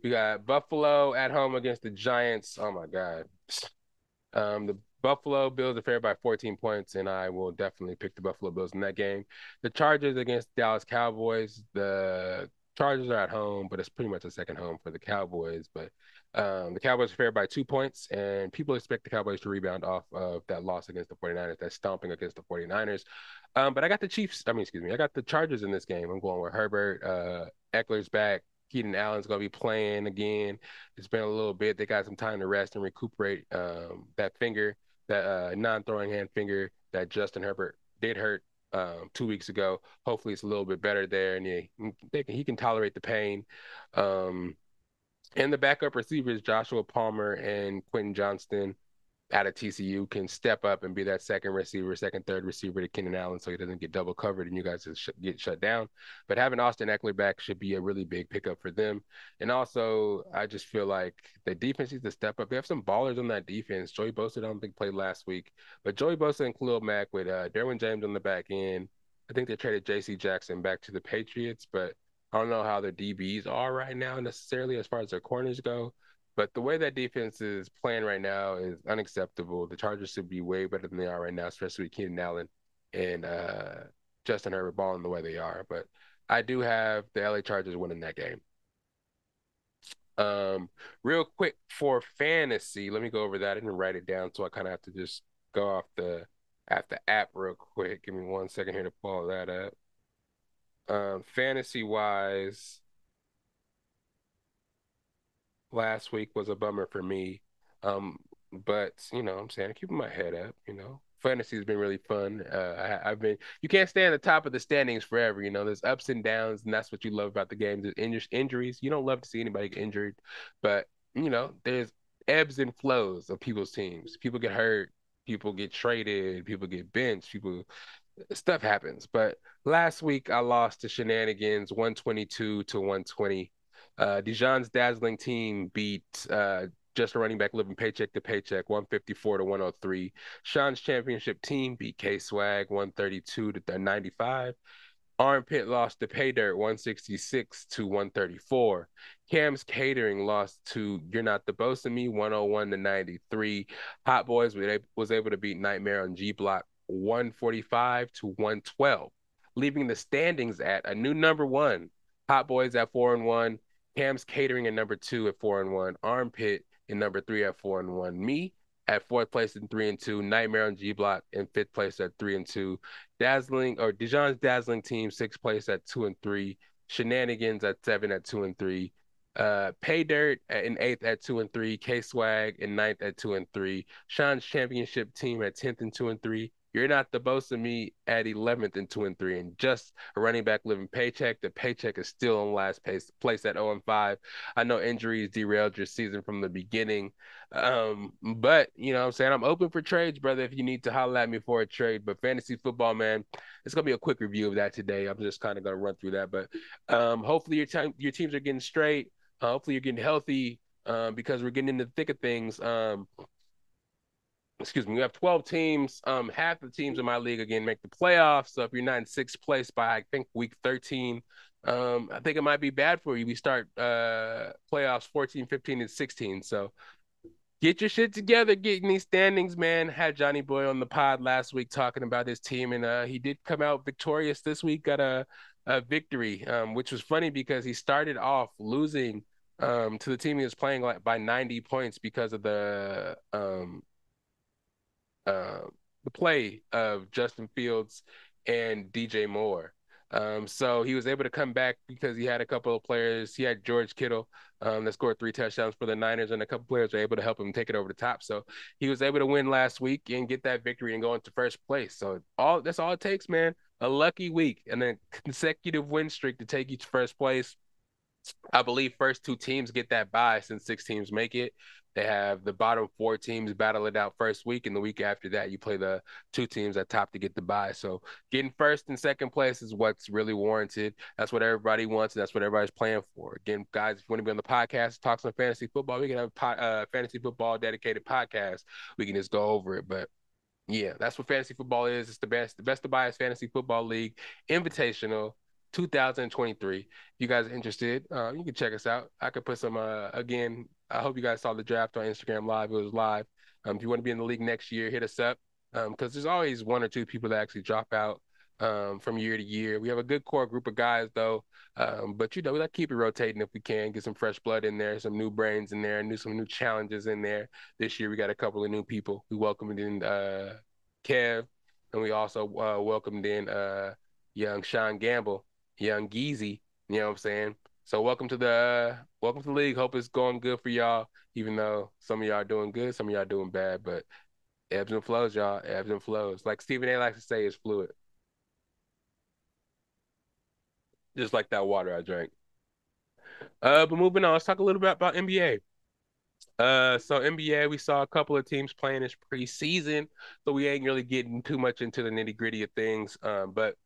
We got Buffalo at home against the Giants. Oh my God. Um, the Buffalo Bills are favored by 14 points, and I will definitely pick the Buffalo Bills in that game. The Chargers against Dallas Cowboys. The Chargers are at home, but it's pretty much a second home for the Cowboys. But um, the Cowboys are favored by two points, and people expect the Cowboys to rebound off of that loss against the 49ers, that stomping against the 49ers. Um, but I got the Chiefs, I mean, excuse me, I got the Chargers in this game. I'm going with Herbert. Uh, Ekeler's back. Keenan Allen's going to be playing again. It's been a little bit. They got some time to rest and recuperate um, that finger, that uh, non throwing hand finger that Justin Herbert did hurt um, two weeks ago. Hopefully, it's a little bit better there, and he, he can tolerate the pain. Um, and the backup receivers, Joshua Palmer and Quentin Johnston out of TCU can step up and be that second receiver, second, third receiver to Keenan Allen so he doesn't get double covered and you guys sh- get shut down. But having Austin Ekeler back should be a really big pickup for them. And also, I just feel like the defense needs to step up. They have some ballers on that defense. Joey Bosa, I don't think played last week, but Joey Bosa and Khalil Mack with uh, Derwin James on the back end. I think they traded J.C. Jackson back to the Patriots, but I don't know how their DBs are right now necessarily as far as their corners go, but the way that defense is playing right now is unacceptable. The Chargers should be way better than they are right now, especially with Keenan Allen and uh, Justin Herbert balling the way they are. But I do have the LA Chargers winning that game. Um, real quick for fantasy, let me go over that. I didn't write it down, so I kind of have to just go off the at the app real quick. Give me one second here to pull that up. Um, fantasy wise, last week was a bummer for me. Um, but you know, I'm saying keeping my head up. You know, fantasy has been really fun. Uh, I, have been. You can't stay on the top of the standings forever. You know, there's ups and downs, and that's what you love about the game. There's inj- injuries. You don't love to see anybody get injured, but you know, there's ebbs and flows of people's teams. People get hurt. People get traded. People get benched. People stuff happens. But last week I lost to shenanigans 122 to 120. Uh Dijon's dazzling team beat uh just a running back living paycheck to paycheck 154 to 103. Sean's championship team beat K Swag 132 to 95. Armpit lost to Pay Dirt 166 to 134. Cam's Catering lost to You're Not the Boss of Me 101 to 93. Hot Boys was able to beat Nightmare on G Block 145 to 112, leaving the standings at a new number one. Hot Boys at four and one, Cam's Catering at number two at four and one, Armpit in number three at four and one, me at fourth place in three and two, Nightmare on G Block in fifth place at three and two, Dazzling or Dijon's Dazzling team sixth place at two and three, Shenanigans at seven at two and three. Uh, Pay Dirt in eighth at two and three. K Swag in ninth at two and three. Sean's championship team at tenth and two and three. You're not the boss of me at 11th and 2 and 3. And just a running back living paycheck. The paycheck is still in last place, place at 0 and 5. I know injuries derailed your season from the beginning. Um, but you know what I'm saying? I'm open for trades, brother, if you need to holler at me for a trade. But fantasy football, man, it's gonna be a quick review of that today. I'm just kind of gonna run through that. But um, hopefully your time your teams are getting straight. Uh, hopefully you're getting healthy. Um, because we're getting in the thick of things. Um, excuse me, we have 12 teams. Um, half the teams in my league again make the playoffs. So if you're not in sixth place by I think week 13, um, I think it might be bad for you. We start uh playoffs 14, 15, and 16. So get your shit together, getting these standings, man. Had Johnny Boy on the pod last week talking about his team, and uh he did come out victorious this week, got a a victory, um, which was funny because he started off losing um to the team he was playing like by 90 points because of the um uh, the play of Justin Fields and DJ Moore. Um, so he was able to come back because he had a couple of players. He had George Kittle um, that scored three touchdowns for the Niners, and a couple players were able to help him take it over the top. So he was able to win last week and get that victory and go into first place. So all that's all it takes, man. A lucky week and then consecutive win streak to take you to first place. I believe first two teams get that bye since six teams make it. They have the bottom four teams battle it out first week, and the week after that, you play the two teams at top to get the bye. So getting first and second place is what's really warranted. That's what everybody wants, and that's what everybody's playing for. Again, guys, if you want to be on the podcast, talk some fantasy football, we can have a po- uh, fantasy football dedicated podcast. We can just go over it, but yeah, that's what fantasy football is. It's the best, the best of bias fantasy football league, invitational. 2023. If you guys are interested, uh, you can check us out. I could put some uh, again I hope you guys saw the draft on Instagram Live. It was live. Um, if you want to be in the league next year, hit us up because um, there's always one or two people that actually drop out um, from year to year. We have a good core group of guys though, um, but you know we like to keep it rotating if we can, get some fresh blood in there, some new brains in there, new some new challenges in there. This year we got a couple of new people. We welcomed in uh, Kev, and we also uh, welcomed in uh, young Sean Gamble, young Geezy. You know what I'm saying? So welcome to the welcome to the league. Hope it's going good for y'all. Even though some of y'all doing good, some of y'all doing bad, but ebbs and flows, y'all. Ebbs and flows. Like Stephen A. likes to say, it's fluid. Just like that water I drank. Uh, but moving on, let's talk a little bit about NBA. Uh, so NBA, we saw a couple of teams playing this preseason, so we ain't really getting too much into the nitty gritty of things. Um, but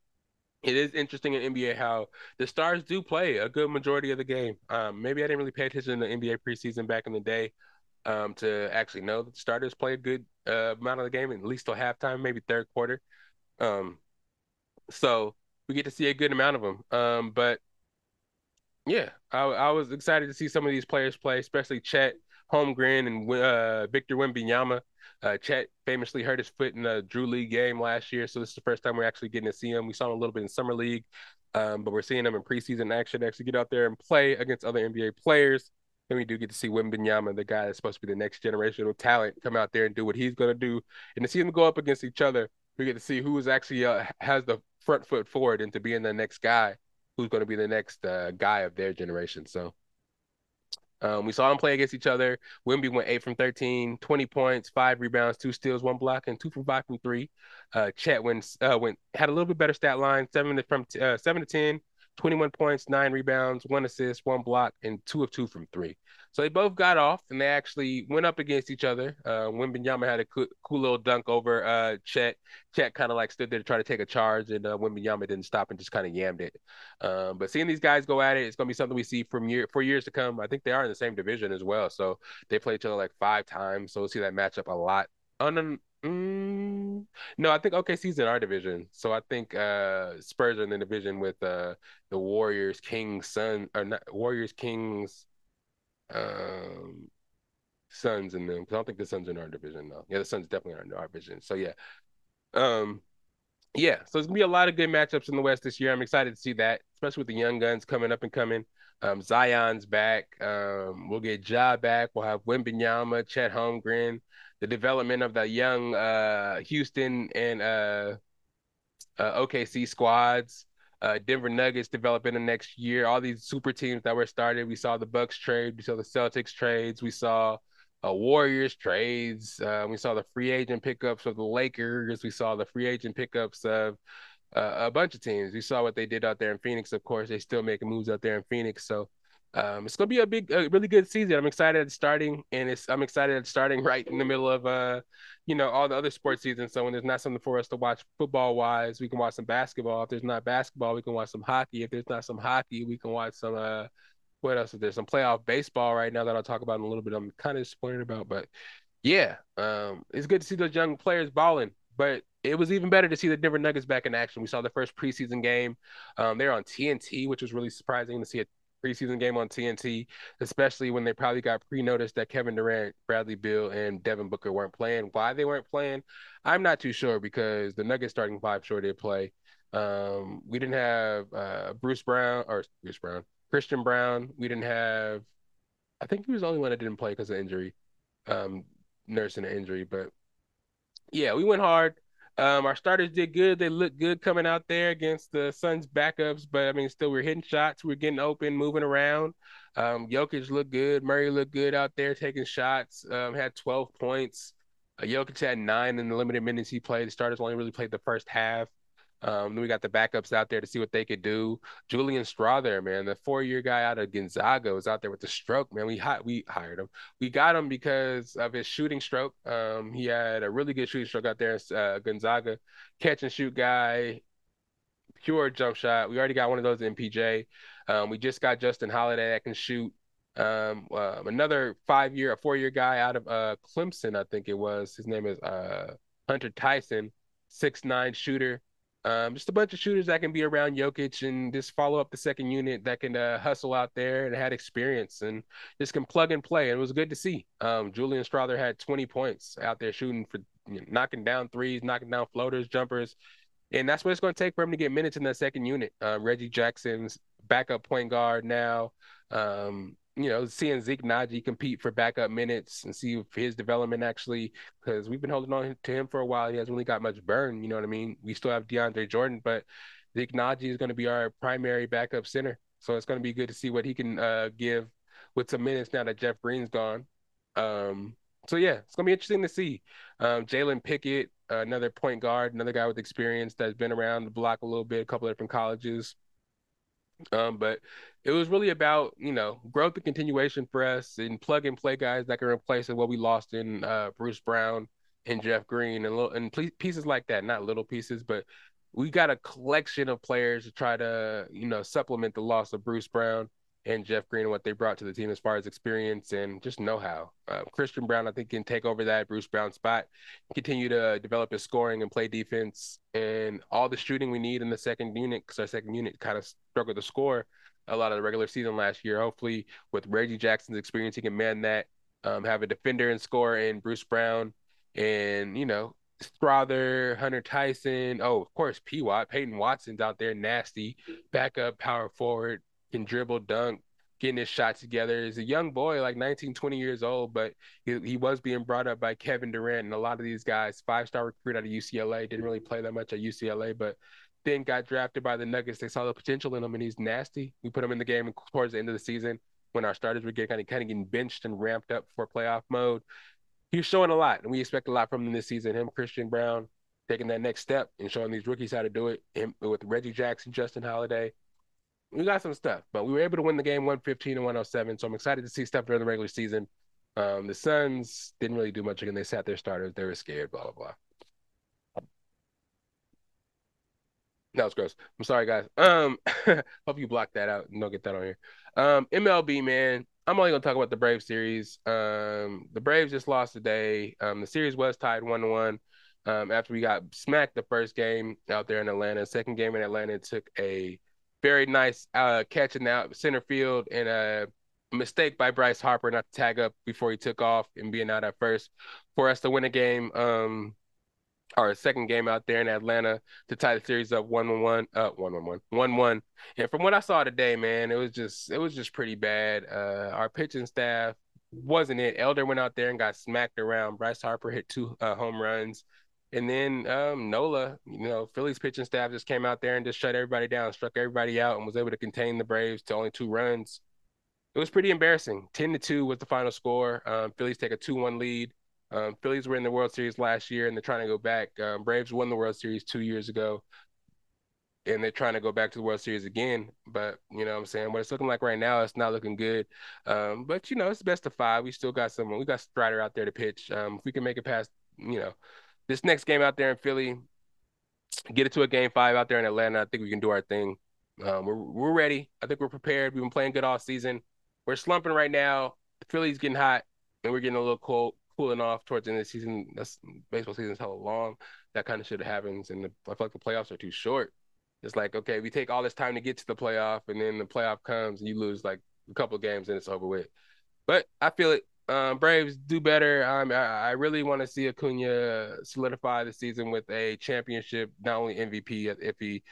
it is interesting in NBA how the stars do play a good majority of the game. Um, maybe I didn't really pay attention to the NBA preseason back in the day um, to actually know that the starters play a good uh, amount of the game, at least till halftime, maybe third quarter. Um, so we get to see a good amount of them. Um, but yeah, I, I was excited to see some of these players play, especially Chet Holmgren and uh, Victor Wembanyama. Uh, Chet famously hurt his foot in the Drew League game last year, so this is the first time we're actually getting to see him. We saw him a little bit in summer league, um, but we're seeing him in preseason action. Actually, get out there and play against other NBA players. And we do get to see Wembanyama, the guy that's supposed to be the next generational talent, come out there and do what he's going to do. And to see them go up against each other, we get to see who is actually uh, has the front foot forward into being the next guy who's going to be the next uh, guy of their generation. So um, we saw them play against each other. Wemby went eight from 13, 20 points, five rebounds, two steals, one block, and two from five from three. Uh, Chet went, uh, went had a little bit better stat line, seven to, from uh, seven to 10, 21 points, nine rebounds, one assist, one block, and two of two from three. So they both got off and they actually went up against each other. Uh, Wembanyama had a cool, cool little dunk over uh, Chet. Chet kind of like stood there to try to take a charge, and uh, Wembanyama didn't stop and just kind of yammed it. Um, but seeing these guys go at it, it's going to be something we see from year for years to come. I think they are in the same division as well, so they play each other like five times. So we'll see that matchup a lot. On Mm, no, I think OKC's in our division. So I think uh Spurs are in the division with uh the Warriors, Kings, Sun or not Warriors, Kings, um Suns in them. I don't think the Suns are in our division though. Yeah, the Suns definitely in our division. So yeah. Um yeah, so it's gonna be a lot of good matchups in the West this year. I'm excited to see that, especially with the young guns coming up and coming. Um, Zion's back. Um, we'll get Ja back. We'll have Wembanyama, Chet Holmgren, the development of the young uh, Houston and uh, uh, OKC squads. uh, Denver Nuggets develop in the next year. All these super teams that were started. We saw the Bucks trade. We saw the Celtics trades. We saw uh, Warriors trades. Uh, we saw the free agent pickups of the Lakers. We saw the free agent pickups of a bunch of teams. We saw what they did out there in Phoenix. Of course, they still making moves out there in Phoenix. So um, it's gonna be a big, a really good season. I'm excited at starting, and it's I'm excited at starting right in the middle of uh, you know, all the other sports seasons. So when there's not something for us to watch football wise, we can watch some basketball. If there's not basketball, we can watch some hockey. If there's not some hockey, we can watch some uh, what else is there? Some playoff baseball right now that I'll talk about in a little bit. I'm kind of disappointed about, but yeah, um, it's good to see those young players balling. But it was even better to see the Denver Nuggets back in action. We saw the first preseason game. Um, they're on TNT, which was really surprising to see a preseason game on TNT, especially when they probably got pre-noticed that Kevin Durant, Bradley Beal, and Devin Booker weren't playing. Why they weren't playing, I'm not too sure because the Nuggets starting five sure did play. Um, we didn't have uh, Bruce Brown or Bruce Brown, Christian Braun. We didn't have. I think he was the only one that didn't play because of injury, um, nursing an injury. But yeah, we went hard. Um, our starters did good. They looked good coming out there against the Suns backups, but I mean, still we're hitting shots. We're getting open, moving around. Um, Jokic looked good. Murray looked good out there taking shots. Um, had 12 points. Uh, Jokic had nine in the limited minutes he played. The starters only really played the first half. Um, then we got the backups out there to see what they could do. Julian Strawther, man, the four-year guy out of Gonzaga was out there with the stroke, man. We hi- we hired him. We got him because of his shooting stroke. Um, he had a really good shooting stroke out there. Uh, Gonzaga, catch and shoot guy, pure jump shot. We already got one of those in PJ. Um, we just got Justin Holiday that can shoot. Um, uh, another five-year, a four-year guy out of uh, Clemson, I think it was. His name is uh, Hunter Tyson, six nine shooter. Um, just a bunch of shooters that can be around Jokic and just follow up the second unit that can uh, hustle out there and had experience and just can plug and play. And it was good to see. Um, Julian Strawther had 20 points out there shooting for you know, knocking down threes, knocking down floaters, jumpers. And that's what it's going to take for him to get minutes in that second unit. Um, Reggie Jackson's backup point guard now. Um, you know, seeing Zeke Nnaji compete for backup minutes and see if his development actually, because we've been holding on to him for a while. He hasn't really got much burn. You know what I mean? We still have DeAndre Jordan, but Zeke Nnaji is going to be our primary backup center. So it's going to be good to see what he can uh, give with some minutes now that Jeff Green's gone. Um, so yeah, it's gonna be interesting to see. Um, Jalen Pickett, another point guard, another guy with experience that's been around the block a little bit, a couple of different colleges. Um, but it was really about you know growth and continuation for us and plug and play guys that can replace what we lost in uh, Bruce Brown and Jeff Green and little and pieces like that. Not little pieces, but we got a collection of players to try to you know supplement the loss of Bruce Brown and Jeff Green and what they brought to the team as far as experience and just know how. Uh, Christian Braun, I think, can take over that Bruce Brown spot, continue to develop his scoring and play defense, and all the shooting we need in the second unit because our second unit kind of struggled to score a lot of the regular season last year. Hopefully, with Reggie Jackson's experience, he can man that. Um, have a defender and score in Bruce Brown, and you know Strawther, Hunter Tyson. Oh, of course, P. Watt, Peyton Watson's out there, nasty backup power forward can dribble, dunk, getting his shot together. He's a young boy, like 19, 20 years old, but he, he was being brought up by Kevin Durant. And a lot of these guys, five star recruit out of UCLA, didn't really play that much at UCLA, but then got drafted by the Nuggets. They saw the potential in him, and he's nasty. We put him in the game towards the end of the season when our starters were getting kind of, kind of getting benched and ramped up for playoff mode. He's showing a lot, and we expect a lot from him this season. Him, Christian Braun, taking that next step and showing these rookies how to do it. With Reggie Jackson, Justin Holiday, we got some stuff, but we were able to win the game 115 and 107. So I'm excited to see stuff during the regular season. Um, the Suns didn't really do much again. They sat their starters. They were scared, blah, blah, blah. That was gross. I'm sorry, guys. Um, hope you block that out and don't get that on here. Um, MLB, man. I'm only gonna talk about the Braves series. Um, the Braves just lost today. Um, the series was tied one to one. Um, after we got smacked the first game out there in Atlanta. Second game in Atlanta took a very nice uh, catching out center field and a mistake by Bryce Harper not to tag up before he took off and being out at first for us to win a game. Um, our second game out there in Atlanta to tie the series up one one, uh, one one one, one one. And from what I saw today, man, it was just it was just pretty bad. Uh, our pitching staff wasn't it. Elder went out there and got smacked around. Bryce Harper hit two uh, home runs. And then um, Nola, you know, Philly's pitching staff just came out there and just shut everybody down, struck everybody out, and was able to contain the Braves to only two runs. It was pretty embarrassing. Ten to two was the final score. Um, Phillies take a two-one lead. Um, Phillies were in the World Series last year, and they're trying to go back. Um, Braves won the World Series two years ago, and they're trying to go back to the World Series again. But you know, what I'm saying what it's looking like right now, it's not looking good. Um, but you know, it's best of five. We still got someone. We got Strider out there to pitch. Um, if we can make it past, you know, this next game out there in Philly, get it to a game five out there in Atlanta. I think we can do our thing. Um, we're we're ready. I think we're prepared. We've been playing good all season. We're slumping right now. The Philly's getting hot, and we're getting a little cold cooling off towards the end of the season. That's baseball season's hella long. That kind of shit happens, and the, I feel like the playoffs are too short. It's like okay, we take all this time to get to the playoff, and then the playoff comes and you lose like a couple games and it's over with. But I feel it. Um, Braves do better. Um, I, I really want to see Acuna solidify the season with a championship, not only MVP if he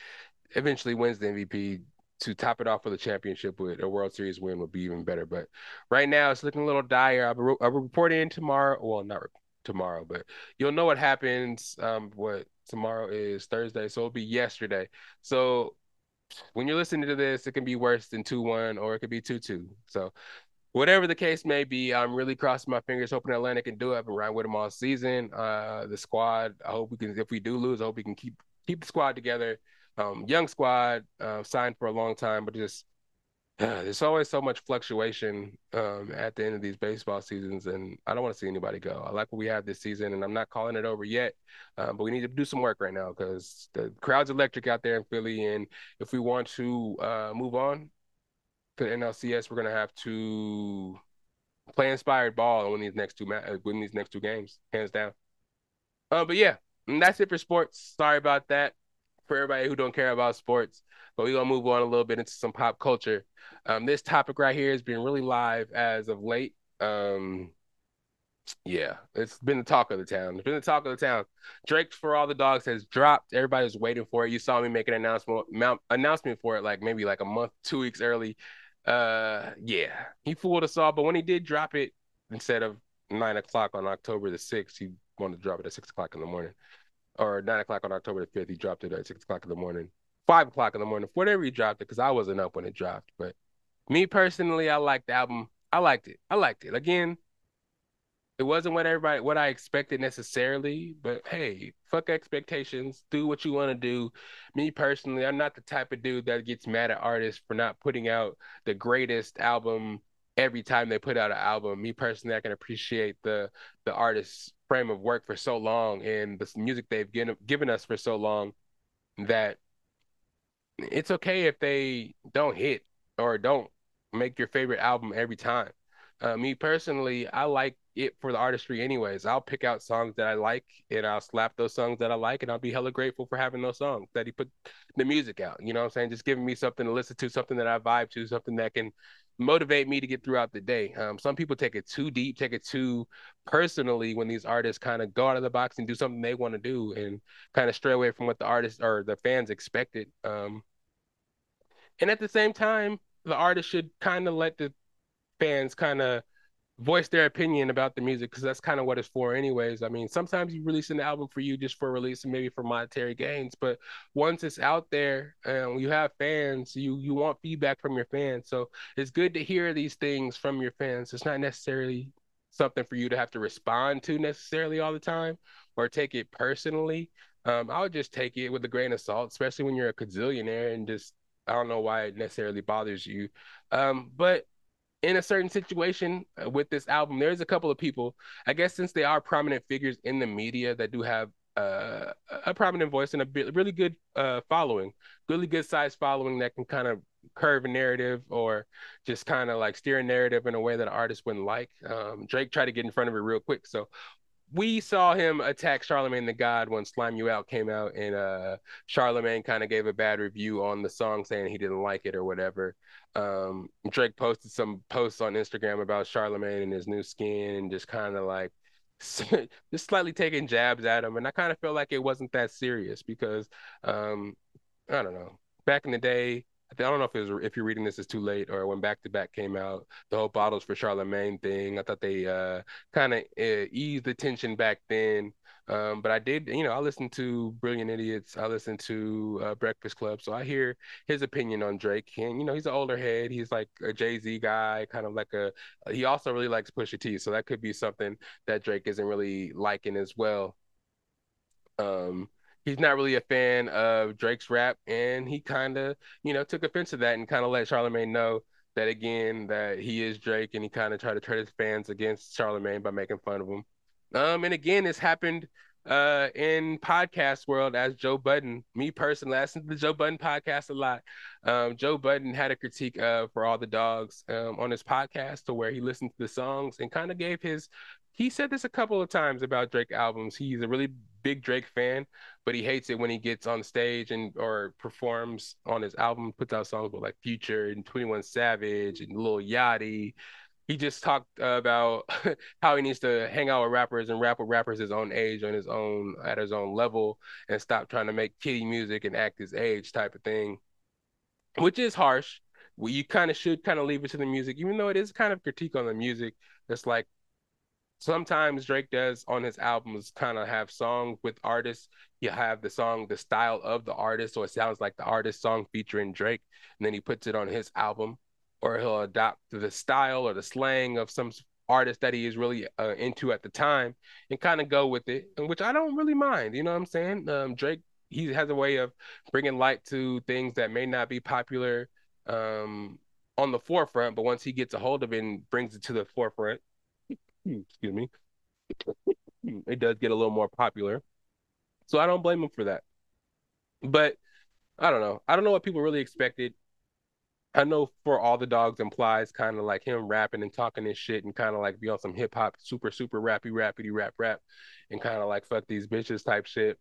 eventually wins the MVP to top it off with a championship with a World Series win would be even better. But right now it's looking a little dire. I'll be, I'll be reporting tomorrow. Well, not tomorrow, but you'll know what happens. Um, what tomorrow is Thursday, so it'll be yesterday. So when you're listening to this, it can be worse than two one or it could be two two. So whatever the case may be, I'm really crossing my fingers, hoping Atlanta can do it. I've been riding with them all season. Uh, the squad, I hope we can. If we do lose, I hope we can keep keep the squad together um, young squad, uh, signed for a long time, but just uh, there's always so much fluctuation um, at the end of these baseball seasons, and I don't want to see anybody go. I like what we have this season, and I'm not calling it over yet, uh, but we need to do some work right now because the crowd's electric out there in Philly, and if we want to uh, move on to the NLCS, we're gonna have to play inspired ball and win these next two ma- uh, win these next two games, hands down. Uh, but yeah, that's it for sports. Sorry about that for everybody who don't care about sports. But we're gonna move on a little bit into some pop culture. Um, this topic right here has been really live as of late. Um, yeah, it's been the talk of the town. It's been the talk of the town. Drake for all the dogs has dropped. Everybody's waiting for it. You saw me make an announcement announcement for it like maybe like a month, two weeks early. Uh, yeah, he fooled us all. But when he did drop it, instead of nine o'clock on October the sixth, he wanted to drop it at six o'clock in the morning or nine o'clock on October the fifth. He dropped it at six o'clock in the morning, five o'clock in the morning, whatever he dropped it, because I wasn't up when it dropped. But me personally, I liked the album. I liked it. I liked it. Again, it wasn't what everybody what I expected necessarily, but hey, fuck expectations. Do what you want to do. Me personally, I'm not the type of dude that gets mad at artists for not putting out the greatest album every time they put out an album. Me personally, I can appreciate the the artist's frame of work for so long and the music they've given given us for so long that it's okay if they don't hit or don't make your favorite album every time. Uh, me personally, I like it for the artistry anyways. I'll pick out songs that I like and I'll slap those songs that I like and I'll be hella grateful for having those songs that he put the music out. You know what I'm saying? Just giving me something to listen to, something that I vibe to, something that can motivate me to get throughout the day. Um, some people take it too deep, take it too personally when these artists kind of go out of the box and do something they want to do and kind of stray away from what the artists or the fans expected. Um, and at the same time, the artist should kind of let the fans kind of voice their opinion about the music because that's kind of what it's for anyways. I mean sometimes you release an album for you just for release and maybe for monetary gains but once it's out there and you have fans you you want feedback from your fans. So it's good to hear these things from your fans. It's not necessarily something for you to have to respond to necessarily all the time or take it personally. Um, i would just take it with a grain of salt especially when you're a gazillionaire and just i don't know why it necessarily bothers you. Um, but in a certain situation uh, with this album, there's a couple of people, I guess, since they are prominent figures in the media that do have uh, a prominent voice and a really good uh, following, really good size following that can kind of curve a narrative or just kind of like steer a narrative in a way that an artist wouldn't like. Um, Drake tried to get in front of it real quick. So we saw him attack Charlemagne the God when Slime You Out came out, and uh, Charlemagne kind of gave a bad review on the song, saying he didn't like it or whatever. Um, Drake posted some posts on Instagram about Charlemagne and his new skin, and just kind of like just slightly taking jabs at him. And I kind of felt like it wasn't that serious because um, I don't know. Back in the day, I don't know if it was if you're reading this is too late or when Back to Back came out, the whole bottles for Charlemagne thing. I thought they uh, kind of uh, eased the tension back then. Um, but I did, you know, I listened to Brilliant Idiots. I listened to uh, Breakfast Club, so I hear his opinion on Drake. And you know, he's an older head. He's like a Jay Z guy, kind of like a. He also really likes Pusha T, so that could be something that Drake isn't really liking as well. Um, he's not really a fan of Drake's rap, and he kind of, you know, took offense to that and kind of let Charlemagne know that again that he is Drake, and he kind of tried to turn his fans against Charlemagne by making fun of him. Um, and again, this happened uh in podcast world as Joe Budden. Me personally, I listen to the Joe Budden podcast a lot. Um, Joe Budden had a critique uh for all the dogs um on his podcast to where he listened to the songs and kind of gave his he said this a couple of times about Drake albums. He's a really big Drake fan, but he hates it when he gets on stage and or performs on his album, puts out songs with like Future and 21 Savage and Lil Yachty. He just talked about how he needs to hang out with rappers and rap with rappers his own age on his own at his own level and stop trying to make kiddie music and act his age type of thing which is harsh. Well, you kind of should kind of leave it to the music even though it is kind of critique on the music. It's like sometimes Drake does on his albums kind of have songs with artists. You have the song, the style of the artist, so it sounds like the artist song featuring Drake, and then he puts it on his album or he'll adopt the style or the slang of some artist that he is really uh, into at the time and kind of go with it, and which I don't really mind. You know what I'm saying? Um, Drake, he has a way of bringing light to things that may not be popular um, on the forefront, but once he gets a hold of it and brings it to the forefront, Hmm, excuse me, hmm, it does get a little more popular. So I don't blame him for that. But I don't know. I don't know what people really expected. I know for all the dogs implies kind of like him rapping and talking his shit and kind of like be on some hip hop, super, super rappy, rappity, rap, rap, and kind of like fuck these bitches type shit.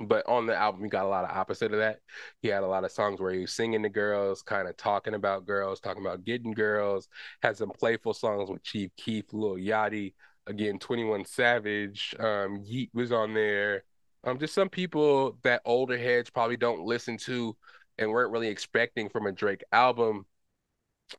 But on the album, he got a lot of opposite of that. He had a lot of songs where he was singing to girls, kind of talking about girls, talking about getting girls. Had some playful songs with Chief Keef, Lil Yachty, again, 21 Savage. Um, Yeat was on there. Um, just some people that older heads probably don't listen to and weren't really expecting from a Drake album.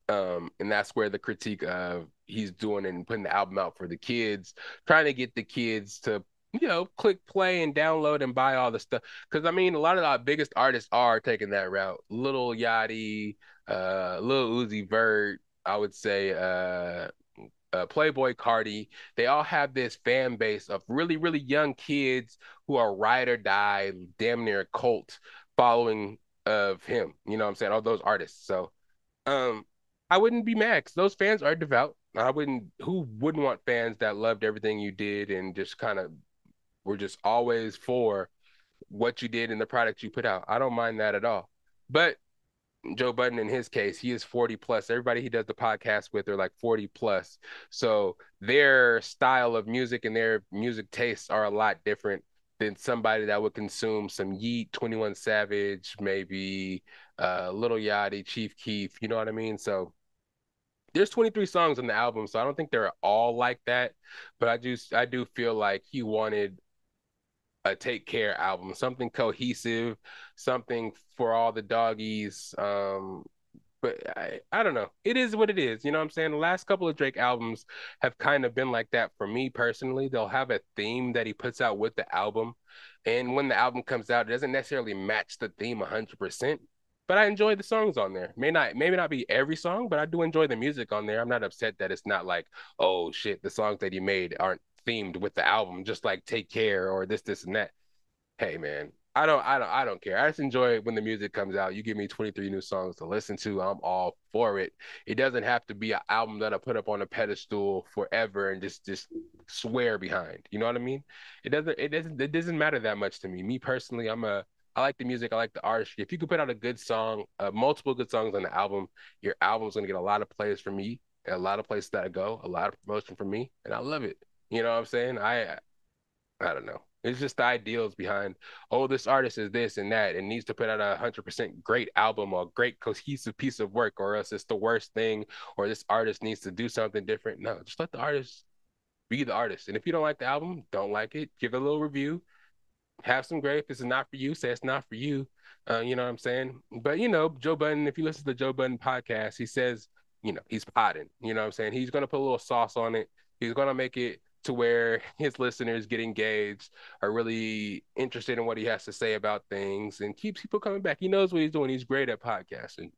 Um, and that's where the critique of he's doing and putting the album out for the kids, trying to get the kids to you know click play and download and buy all the stuff. Because I mean, a lot of our biggest artists are taking that route. Little Yachty, uh, Lil Uzi Vert, I would say, uh, uh, Playboi Carti, they all have this fan base of really, really young kids who are ride or die, damn near cult following of him. You know what I'm saying? All those artists. So um I wouldn't be mad those fans are devout. I wouldn't who wouldn't want fans that loved everything you did and just kind of were just always for what you did and the product you put out. I don't mind that at all. But Joe Budden, in his case, he is 40 plus. Everybody he does the podcast with are like 40 plus. So their style of music and their music tastes are a lot different than somebody that would consume some Yeat, 21 Savage, maybe uh Little Yachty, Chief Keef, you know what I mean? So there's 23 songs on the album, so I don't think they're all like that, but I just I do feel like he wanted a take care album, something cohesive, something for all the doggies, um, but I, I don't know. It is what it is. You know what I'm saying? The last couple of Drake albums have kind of been like that for me personally. They'll have a theme that he puts out with the album. And when the album comes out, it doesn't necessarily match the theme 100%. But I enjoy the songs on there. May not, maybe not be every song, but I do enjoy the music on there. I'm not upset that it's not like, oh shit, the songs that he made aren't themed with the album, just like Take Care or this, this, and that. Hey man, I don't, I don't, I don't care. I just enjoy it when the music comes out. You give me 23 new songs to listen to. I'm all for it. It doesn't have to be an album that I put up on a pedestal forever and just, just swear behind. You know what I mean? It doesn't, it doesn't, it doesn't matter that much to me. Me personally, I'm a, I like the music. I like the artistry. If you could put out a good song, uh, multiple good songs on the album, your album's gonna get a lot of plays from me, a lot of places that I go, a lot of promotion from me, and I love it. You know what I'm saying? I, I don't know. It's just the ideals behind, oh, this artist is this and that and needs to put out a hundred percent great album or great cohesive piece of work, or else it's the worst thing, or this artist needs to do something different. No, just let the artist be the artist. And if you don't like the album, don't like it, give it a little review, have some great. If it's not for you, say it's not for you. Uh, you know what I'm saying? But you know, Joe Budden, if you listen to the Joe Budden podcast, he says, you know, he's potting. You know what I'm saying? He's gonna put a little sauce on it. He's gonna make it to where his listeners get engaged, are really interested in what he has to say about things, and keeps people coming back. He knows what he's doing. He's great at podcasting.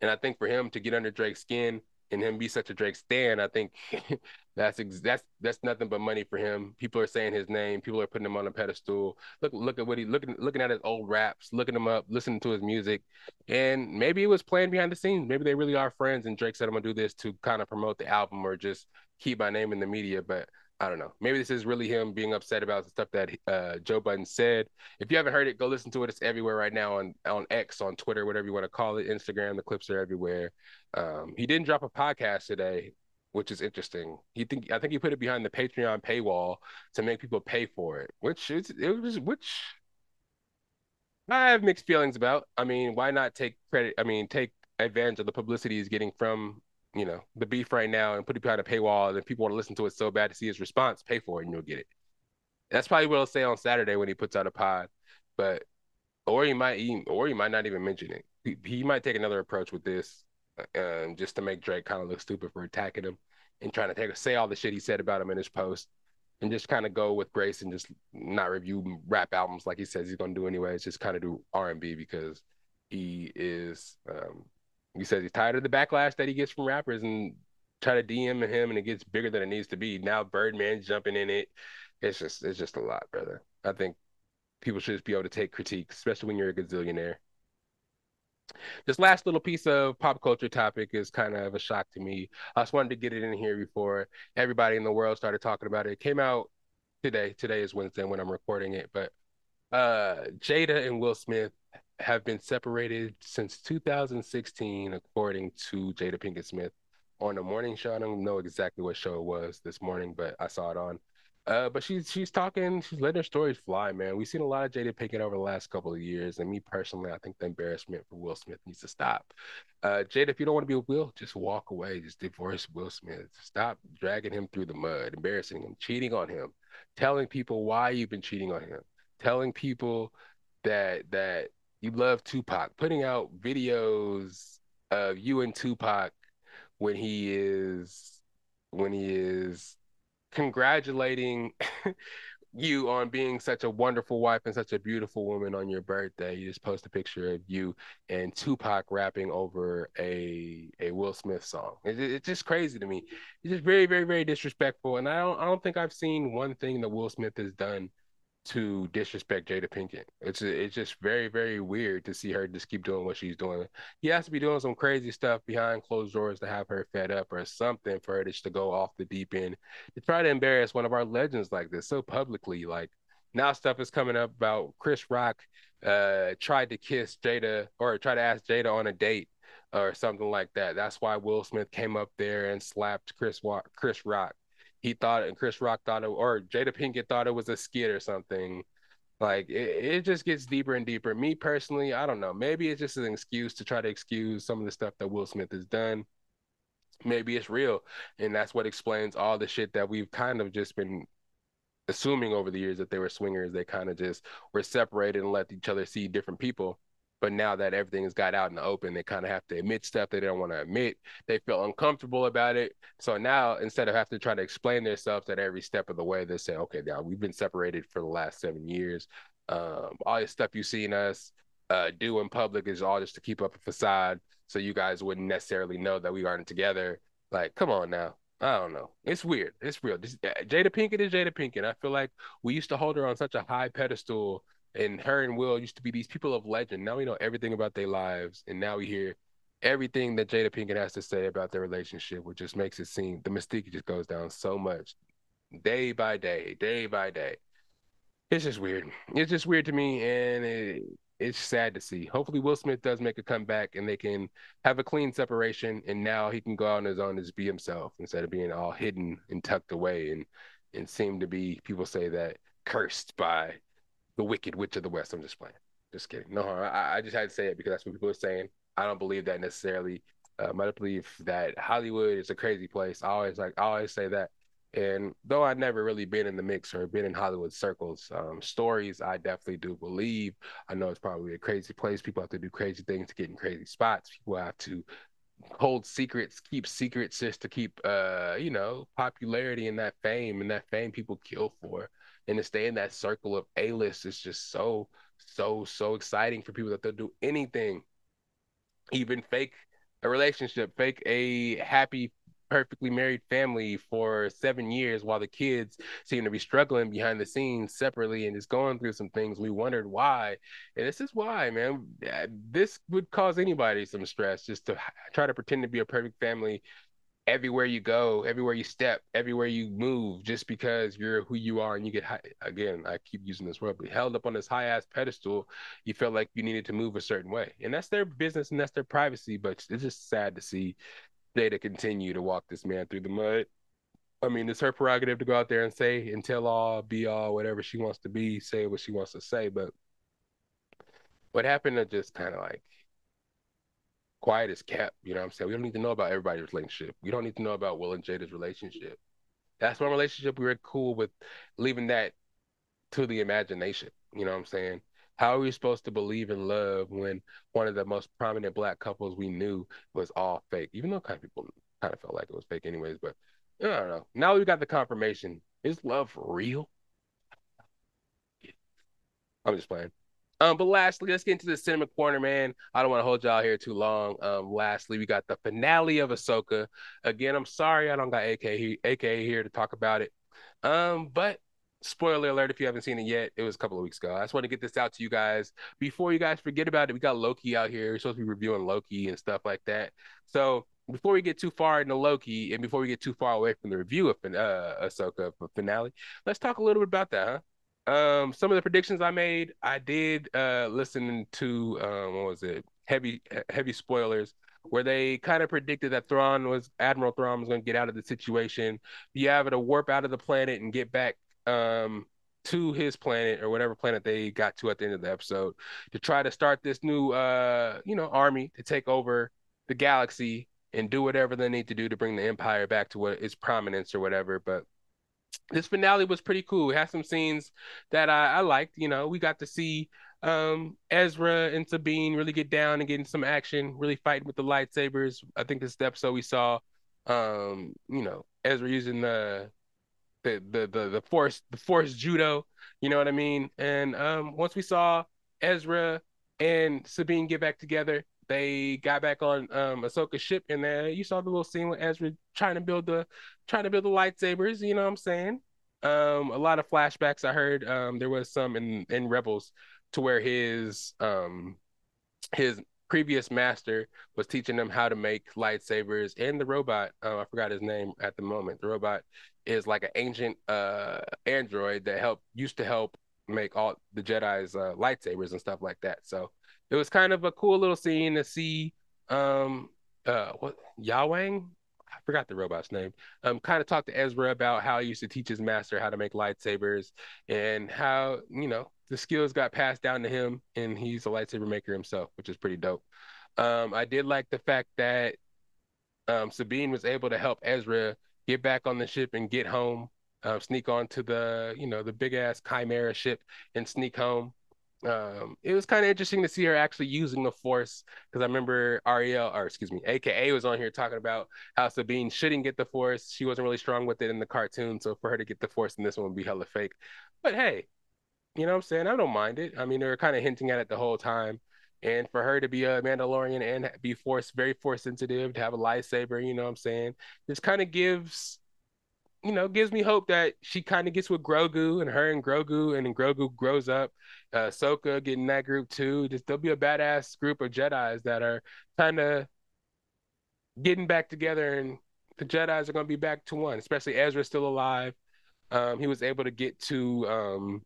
And I think for him to get under Drake's skin and him be such a Drake stan, I think that's ex- that's that's nothing but money for him. People are saying his name. People are putting him on a pedestal. Look look at what he looking looking at his old raps, looking him up, listening to his music, and maybe it was planned behind the scenes. Maybe they really are friends. And Drake said, "I'm gonna do this to kind of promote the album or just keep my name in the media." But I don't know. Maybe this is really him being upset about the stuff that uh, Joe Budden said. If you haven't heard it, go listen to it. It's everywhere right now on on X, on Twitter, whatever you want to call it, Instagram. The clips are everywhere. Um, he didn't drop a podcast today, which is interesting. He think I think he put it behind the Patreon paywall to make people pay for it, which is it was which I have mixed feelings about. I mean, why not take credit? I mean, take advantage of the publicity he's getting from you know the beef right now and put it behind a paywall, and people want to listen to it so bad to see his response. Pay for it, and you'll get it. That's probably what he'll say on Saturday when he puts out a pod, but or he might even, or he might not even mention it. He, he might take another approach with this, um, just to make Drake kind of look stupid for attacking him and trying to take a say all the shit he said about him in his post, and just kind of go with grace and just not review rap albums like he says he's gonna do anyways. Just kind of do R and B because he is um, he says he's tired of the backlash that he gets from rappers and try to DM him and it gets bigger than it needs to be. Now Birdman's jumping in it. It's just it's just a lot, brother. I think people should just be able to take critique, especially when you're a gazillionaire. This last little piece of pop culture topic is kind of a shock to me. I just wanted to get it in here before everybody in the world started talking about it. It came out today. Today is Wednesday when I'm recording it, but uh Jada and Will Smith have been separated since 2016, according to Jada Pinkett Smith on the morning show. I don't know exactly what show it was this morning, but I saw it on. Uh, but she's she's talking, she's letting her stories fly, man. We've seen a lot of Jada Pinkett over the last couple of years, and me personally, I think the embarrassment for Will Smith needs to stop. Uh, Jada, if you don't want to be with Will, just walk away. Just divorce Will Smith. Stop dragging him through the mud, embarrassing him, cheating on him, telling people why you've been cheating on him, telling people that that you love Tupac, putting out videos of you and Tupac when he is when he is congratulating you on being such a wonderful wife and such a beautiful woman on your birthday. You just post a picture of you and Tupac rapping over a a Will Smith song. It, it's just crazy to me. It's just very, very, very disrespectful. And I don't I don't think I've seen one thing that Will Smith has done to disrespect Jada Pinkett. It's it's just very very weird to see her just keep doing what she's doing. He has to be doing some crazy stuff behind closed doors to have her fed up or something for her just to go off the deep end to try to embarrass one of our legends like this so publicly. Like now stuff is coming up about Chris Rock uh tried to kiss Jada or tried to ask Jada on a date or something like that. That's why Will Smith came up there and slapped Chris Chris Rock he thought and Chris Rock thought it, or Jada Pinkett thought it was a skit or something. Like it, it just gets deeper and deeper. Me personally, I don't know. Maybe it's just an excuse to try to excuse some of the stuff that Will Smith has done. Maybe it's real, and that's what explains all the shit that we've kind of just been assuming over the years that they were swingers. They kind of just were separated and let each other see different people. But now that everything has got out in the open, they kind of have to admit stuff they don't want to admit. They feel uncomfortable about it. So now instead of having to try to explain themselves at every step of the way, they say, okay, now we've been separated for the last seven years. Um, all this stuff you've seen us uh, do in public is all just to keep up a facade. So you guys wouldn't necessarily know that we aren't together. Like, come on now. I don't know. It's weird. It's real. This, Jada Pinkett is Jada Pinkett. I feel like we used to hold her on such a high pedestal and her and Will used to be these people of legend. Now we know everything about their lives, and now we hear everything that Jada Pinkett has to say about their relationship, which just makes it seem the mystique just goes down so much, day by day, day by day. It's just weird. It's just weird to me, and it, it's sad to see. Hopefully, Will Smith does make a comeback, and they can have a clean separation, and now he can go out on his own and just be himself instead of being all hidden and tucked away and and seem to be people say that cursed by the Wicked Witch of the West. I'm just playing. Just kidding. No, I, I just had to say it because that's what people are saying. I don't believe that necessarily. Um, I believe that Hollywood is a crazy place. I always like I always say that. And though I've never really been in the mix or been in Hollywood circles, um, stories I definitely do believe. I know it's probably a crazy place. People have to do crazy things to get in crazy spots. People have to hold secrets, keep secrets just to keep uh, you know, popularity and that fame and that fame people kill for. And to stay in that circle of A-list is just so, so, so exciting for people that they'll do anything, even fake a relationship, fake a happy perfectly married family for seven years while the kids seem to be struggling behind the scenes separately and just going through some things. We wondered why. And this is why, man. This would cause anybody some stress just to try to pretend to be a perfect family everywhere you go, everywhere you step, everywhere you move, just because you're who you are and you get high, again, I keep using this word, but held up on this high ass pedestal, you felt like you needed to move a certain way. And that's their business and that's their privacy, but it's just sad to see to continue to walk this man through the mud. I mean, it's her prerogative to go out there and say and tell all, be all, whatever she wants to be, say what she wants to say. But what happened to just kind of like quiet as kept, you know what I'm saying? We don't need to know about everybody's relationship. We don't need to know about Will and Jada's relationship. That's one relationship we were cool with leaving that to the imagination. You know what I'm saying? How are we supposed to believe in love when one of the most prominent black couples we knew was all fake? Even though kind of people kind of felt like it was fake anyways, but I don't know. Now we got the confirmation. Is love real? I'm just playing. Um, but lastly, let's get into the cinema corner, man. I don't want to hold y'all here too long. Um, lastly, we got the finale of Ahsoka. Again, I'm sorry I don't got AK AK here to talk about it. Um, but spoiler alert if you haven't seen it yet it was a couple of weeks ago i just want to get this out to you guys before you guys forget about it we got loki out here we're supposed to be reviewing loki and stuff like that so before we get too far into loki and before we get too far away from the review of uh ahsoka finale let's talk a little bit about that huh um some of the predictions i made i did uh listen to um what was it heavy heavy spoilers where they kind of predicted that Thrawn was Admiral Thrawn was going to get out of the situation. be able to warp out of the planet and get back um to his planet or whatever planet they got to at the end of the episode to try to start this new uh you know army to take over the galaxy and do whatever they need to do to bring the empire back to what its prominence or whatever but this finale was pretty cool it had some scenes that I, I liked you know we got to see um Ezra and Sabine really get down and getting some action really fighting with the lightsabers I think this episode we saw um you know Ezra using the the the the, the force the force judo, you know what I mean? And um, once we saw Ezra and Sabine get back together, they got back on um Ahsoka's ship, and then you saw the little scene with Ezra trying to build the trying to build the lightsabers. You know what I'm saying? Um, a lot of flashbacks. I heard um there was some in in Rebels to where his um his previous master was teaching them how to make lightsabers and the robot uh, i forgot his name at the moment the robot is like an ancient uh android that helped used to help make all the jedi's uh, lightsabers and stuff like that so it was kind of a cool little scene to see um uh what Huyang I forgot the robot's name. Um, kind of talk to Ezra about how he used to teach his master how to make lightsabers and how you know the skills got passed down to him, and he's a lightsaber maker himself, which is pretty dope. Um, I did like the fact that um, Sabine was able to help Ezra get back on the ship and get home, uh, sneak onto the you know the big ass Chimera ship and sneak home. Um, it was kind of interesting to see her actually using the Force because I remember Ariel, or excuse me, AKA was on here talking about how Sabine shouldn't get the Force. She wasn't really strong with it in the cartoon, so for her to get the Force in this one would be hella fake. But hey, you know what I'm saying? I don't mind it. I mean, they were kind of hinting at it the whole time. And for her to be a Mandalorian and be force very force sensitive, to have a lightsaber, you know what I'm saying? This kind of gives, you know, gives me hope that she kind of gets with Grogu and her and Grogu, and then Grogu grows up. Uh, Soka getting that group too. Just there'll be a badass group of Jedi's that are kind of getting back together, and the Jedi's are going to be back to one. Especially Ezra's still alive. Um, he was able to get to um,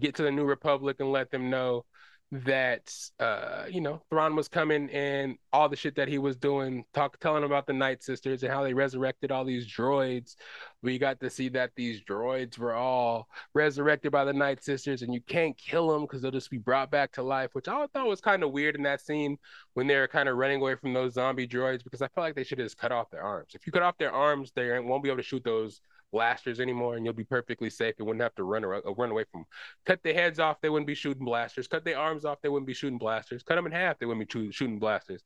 get to the New Republic and let them know that uh you know Thrawn was coming and all the shit that he was doing talk telling about the Night Sisters and how they resurrected all these droids. We got to see that these droids were all resurrected by the Night Sisters and you can't kill them because they'll just be brought back to life which I thought was kind of weird in that scene when they were kind of running away from those zombie droids because I felt like they should have just cut off their arms. If you cut off their arms they won't be able to shoot those blasters anymore, and you'll be perfectly safe and wouldn't have to run or run away from. Cut their heads off, they wouldn't be shooting blasters. Cut their arms off, they wouldn't be shooting blasters. Cut them in half, they wouldn't be shooting blasters.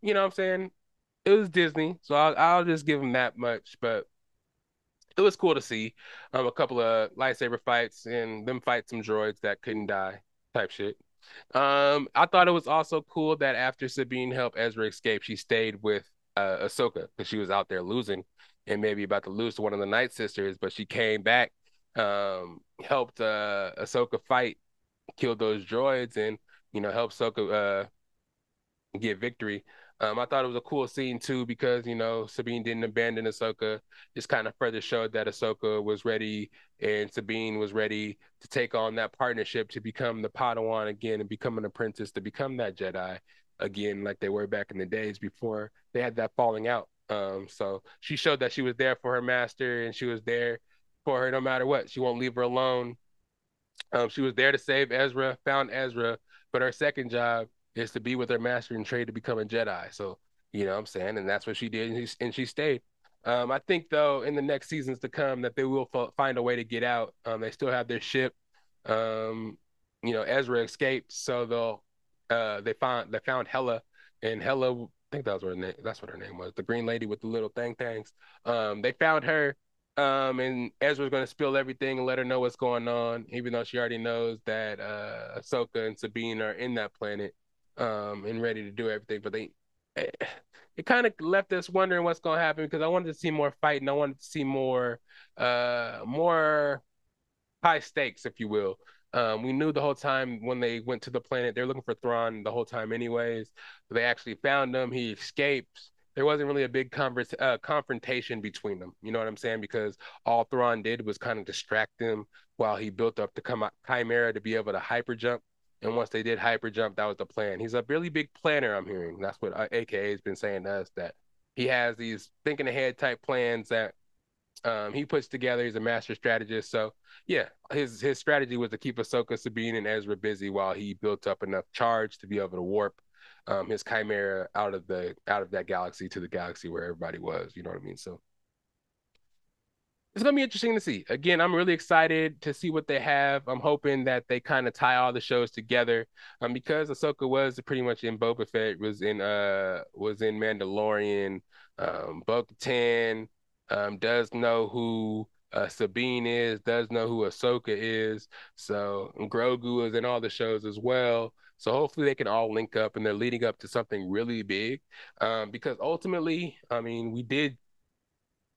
you know what I'm saying? It was Disney, so I'll, I'll just give them that much. But it was cool to see um, a couple of lightsaber fights and them fight some droids that couldn't die type shit. Um, I thought it was also cool that after Sabine helped Ezra escape, she stayed with uh, Ahsoka because she was out there losing and maybe about to lose to one of the Night Sisters, but she came back, um, helped uh, Ahsoka fight, killed those droids, and you know helped Ahsoka uh, get victory. Um, I thought it was a cool scene too because you know Sabine didn't abandon Ahsoka. Just kind of further showed that Ahsoka was ready and Sabine was ready to take on that partnership to become the Padawan again and become an apprentice to become that Jedi again, like they were back in the days before they had that falling out. Um, so she showed that she was there for her master and she was there for her no matter what. She won't leave her alone. Um, she was there to save Ezra, found Ezra, but her second job is to be with her master and trade to become a Jedi. So, you know what I'm saying? And that's what she did. And, and she stayed. Um, I think, though, in the next seasons to come, that they will f- find a way to get out. Um, they still have their ship. Um, you know, Ezra escaped, so they'll uh, they found they found Hera, and Hera, I think that was her name. That's what her name was, the green lady with the little thing things. Um, they found her, um, and Ezra's to spill everything and let her know what's going on, even though she already knows that uh, Ahsoka and Sabine are in that planet um, and ready to do everything. But they, it, it kind of left us wondering what's to happen because I wanted to see more fighting. I wanted to see more, uh, more high stakes, if you will. Um, we knew the whole time when they went to the planet, they're looking for Thrawn the whole time, anyways. They actually found him. He escapes. There wasn't really a big converse, uh, confrontation between them. You know what I'm saying? Because all Thrawn did was kind of distract them while he built up the Chimera to be able to hyper jump. And once they did hyper jump, that was the plan. He's a really big planner. I'm hearing that's what AKA uh, has been saying to us that he has these thinking ahead type plans that um, he puts together. He's a master strategist. So yeah, his his strategy was to keep Ahsoka, Sabine, and Ezra busy while he built up enough charge to be able to warp um, his chimera out of the out of that galaxy to the galaxy where everybody was. You know what I mean? So it's gonna be interesting to see. Again, I'm really excited to see what they have. I'm hoping that they kind of tie all the shows together. Um, because Ahsoka was pretty much in Boba Fett, was in uh was in Mandalorian, um, Bo Katan, um, does know who uh, Sabine is, does know who Ahsoka is. So Grogu is in all the shows as well. So hopefully they can all link up and they're leading up to something really big. Um, because ultimately, I mean, we did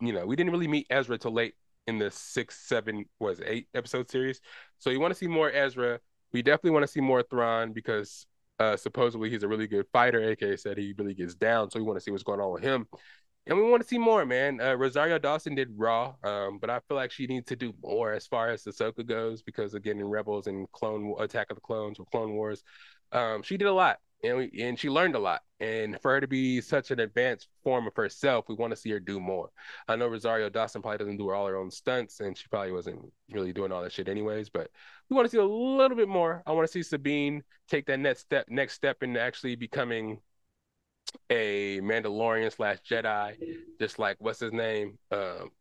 you know, we didn't really meet Ezra till late in the six, seven, was eight episode series. So you want to see more Ezra. We definitely want to see more Thrawn because uh, supposedly he's a really good fighter. AK said he really gets down, so we want to see what's going on with him. And we want to see more, man. Uh, Rosario Dawson did Raw, um, but I feel like she needs to do more as far as Ahsoka goes because again, in Rebels and Clone Attack of the Clones or Clone Wars, um, she did a lot and we, and she learned a lot. And for her to be such an advanced form of herself, we want to see her do more. I know Rosario Dawson probably doesn't do all her own stunts, and she probably wasn't really doing all that shit anyways. But we want to see a little bit more. I want to see Sabine take that next step, next step in actually becoming a Mandalorian slash Jedi, just like what's his name? Um,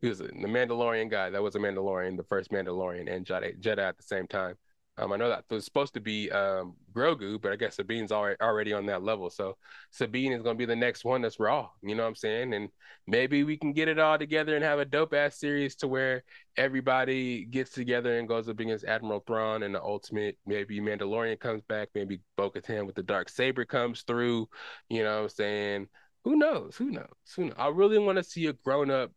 he was the Mandalorian guy. That was a Mandalorian, the first Mandalorian and Jedi, Jedi at the same time. Um, I know that was supposed to be um, Grogu, but I guess Sabine's already already on that level. So Sabine is going to be the next one that's raw. You know what I'm saying? And maybe we can get it all together and have a dope ass series to where everybody gets together and goes up against Admiral Thrawn and the ultimate. Maybe Mandalorian comes back. Maybe Bo-Katan with the dark saber comes through. You know what I'm saying? Who knows? Who knows? Who knows? I really want to see a grown up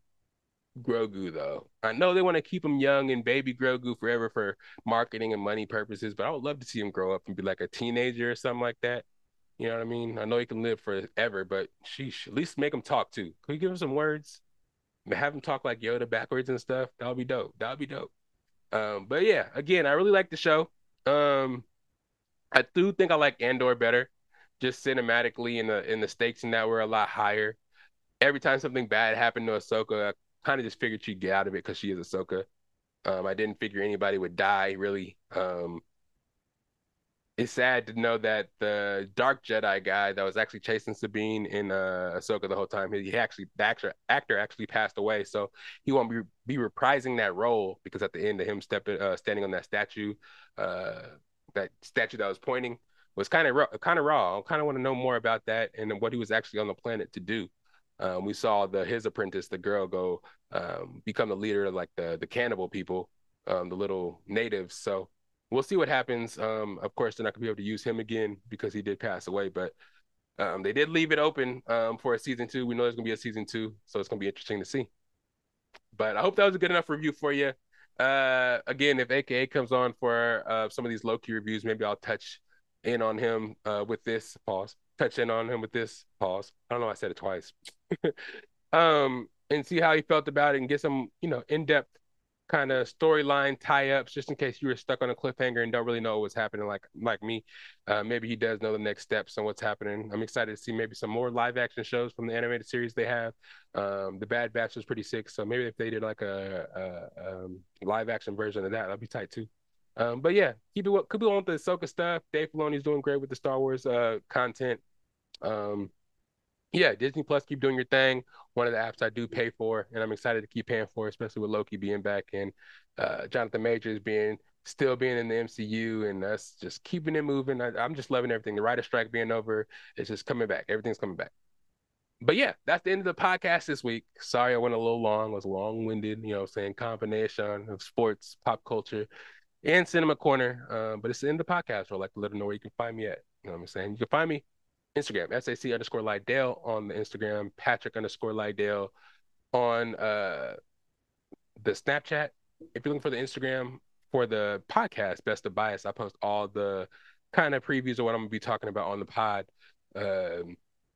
Grogu though. I know they want to keep him young and baby Grogu forever for marketing and money purposes, but I would love to see him grow up and be like a teenager or something like that. You know what I mean? I know he can live forever, but sheesh, at least make him talk too. Could we give him some words? Have him talk like Yoda backwards and stuff. That would be dope. That would be dope. Um, but yeah, again, I really like the show. Um, I do think I like Andor better, just cinematically, and the in the stakes in that were a lot higher. Every time something bad happened to Ahsoka, kind of just figured she'd get out of it because she is Ahsoka. Um, I didn't figure anybody would die really. Um, it's sad to know that the Dark Jedi guy that was actually chasing Sabine in uh, Ahsoka the whole time, he actually the actor actor actually passed away, so he won't be be reprising that role because at the end of him stepping uh, standing on that statue, uh, that statue that was pointing, was kind of kind of raw. I kind of want to know more about that and what he was actually on the planet to do. Um, we saw the his apprentice, the girl, go um, become the leader of like the the cannibal people, um, the little natives. So we'll see what happens. Um, of course, they're not gonna be able to use him again because he did pass away, but um, they did leave it open um, for a season two. We know there's gonna be a season two, so it's gonna be interesting to see. But I hope that was a good enough review for you. Uh, again, if AKA comes on for uh, some of these Loki reviews, maybe I'll touch in on him uh, with this pause. Touch in on him with this pause. I don't know. I said it twice. um, and see how he felt about it, and get some, you know, in depth kind of storyline tie-ups just in case you were stuck on a cliffhanger and don't really know what's happening like like me uh, maybe he does know the next steps and what's happening i'm excited to see maybe some more live action shows from the animated series they have um, the bad batch was pretty sick so maybe if they did like a, a um, live action version of that that'd be tight too um, but yeah keep it keep it on with the Ahsoka stuff Dave Filoni's doing great with the Star Wars uh, content um, yeah, Disney Plus, keep doing your thing. One of the apps I do pay for, and I'm excited to keep paying for, especially with Loki being back and uh, Jonathan Majors being still being in the MCU and us just keeping it moving. I, am just loving everything. The writer strike being over, it's just coming back. Everything's coming back. But yeah, that's the end of the podcast this week. Sorry I went a little long. I was long winded, you know, saying combination of sports, pop culture, and cinema corner. Uh, but it's of the podcast. So I'd like to let them know where you can find me at. You know what I'm saying? You can find me Instagram, SAC underscore Lydell on the Instagram, Patrick underscore Lydell on uh, the Snapchat. If you're looking for the Instagram for the podcast, Best of Bias, I post all the kind of previews of what I'm gonna be talking about on the pod. Um,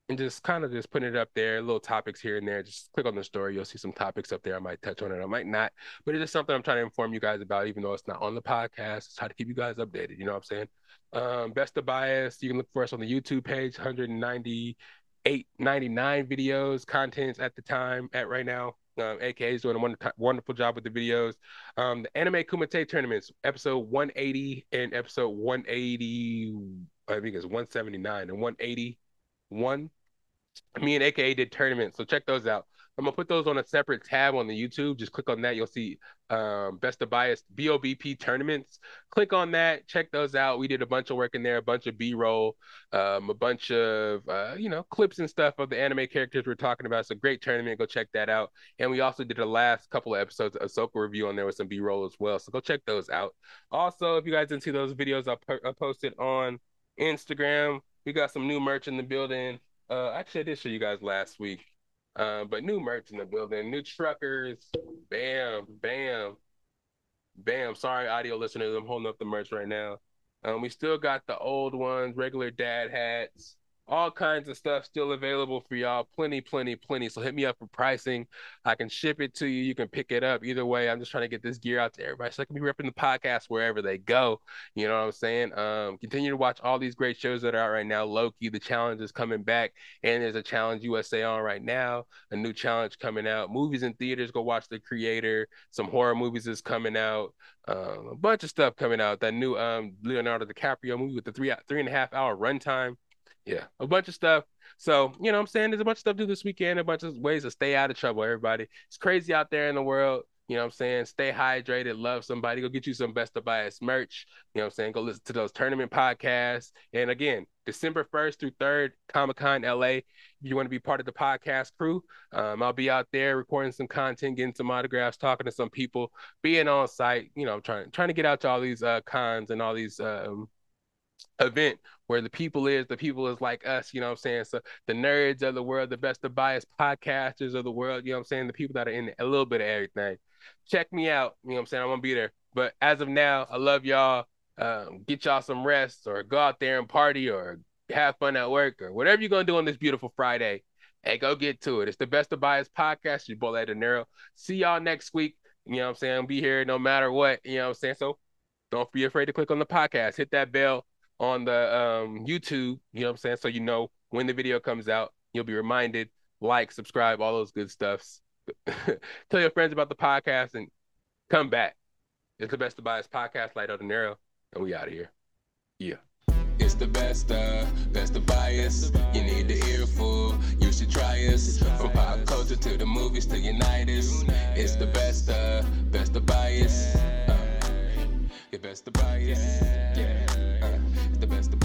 and just kind of just putting it up there, little topics here and there. Just click on the story, you'll see some topics up there. I might touch on it, I might not, but it's just something I'm trying to inform you guys about, even though it's not on the podcast. It's try to keep you guys updated. You know what I'm saying? Um, Best of Bias, you can look for us on the YouTube page, 198, 99 videos, contents at the time, at right now. Um, AK is doing a wonderful, wonderful job with the videos. Um, the Anime Kumite tournaments, episode 180 and episode 180, I think it's 179 and 181 me and AKA did tournaments, so check those out. I'm gonna put those on a separate tab on the YouTube. Just click on that. You'll see um, Best of Bias BOBP tournaments. Click on that. Check those out. We did a bunch of work in there, a bunch of B-roll, um, a bunch of uh, you know clips and stuff of the anime characters we're talking about. It's a great tournament. Go check that out. And we also did the last couple of episodes of Ahsoka review on there with some B-roll as well. So go check those out. Also, if you guys didn't see those videos, I, I posted on Instagram. We got some new merch in the building. Uh, actually, I did show you guys last week. Uh, but new merch in the building, new truckers. Bam, bam, bam. Sorry, audio listeners, I'm holding up the merch right now. Um, we still got the old ones, regular dad hats all kinds of stuff still available for y'all. Plenty, plenty, plenty. So hit me up for pricing. I can ship it to you. You can pick it up. Either way, I'm just trying to get this gear out to everybody so I can be repping the podcast wherever they go. You know what I'm saying? Um, continue to watch all these great shows that are out right now. Loki, the challenge is coming back, and there's a challenge USA on right now. A new challenge coming out. Movies in theaters. Go watch The Creator. Some horror movies is coming out. Um, a bunch of stuff coming out. That new um Leonardo DiCaprio movie with the three three and a half hour runtime yeah, a bunch of stuff. So, you know I'm saying? There's a bunch of stuff to do this weekend, a bunch of ways to stay out of trouble, everybody. It's crazy out there in the world. You know I'm saying? Stay hydrated, love somebody, go get you some Best of Bias merch. You know I'm saying? Go listen to those tournament podcasts. And again, December 1st through 3rd, Comic Con LA. If you want to be part of the podcast crew, um, I'll be out there recording some content, getting some autographs, talking to some people, being on site, you know, trying trying to get out to all these uh, cons and all these um, event where the people is the people is like us you know what i'm saying? So the nerds of the world the best of bias podcasters of the world you know what i'm saying? The people that are in a little bit of everything. Check me out you know what i'm saying? I'm gonna be there. But as of now i love y'all. Um, get y'all some rest or go out there and party or have fun at work or whatever you're gonna do on this beautiful friday hey go get to it. It's the best of bias podcast. You boy Dinero. see y'all next week. You know what i'm saying? I'll be here no matter what. You know what i'm saying? So don't be afraid to click on the podcast. Hit that bell on the um, YouTube. You know what I'm saying? So you know when the video comes out, you'll be reminded. Like, subscribe, all those good stuffs. Tell your friends about the podcast and come back. It's the best to buy. Podcast Lydell Dinero, and we out of here. Yeah. It's the best, uh, best of bias. You need to hear earful, you should try us. From pop culture to the movies to unite us. It's the best, uh, best of bias. Uh, your best of bias. Yeah the best.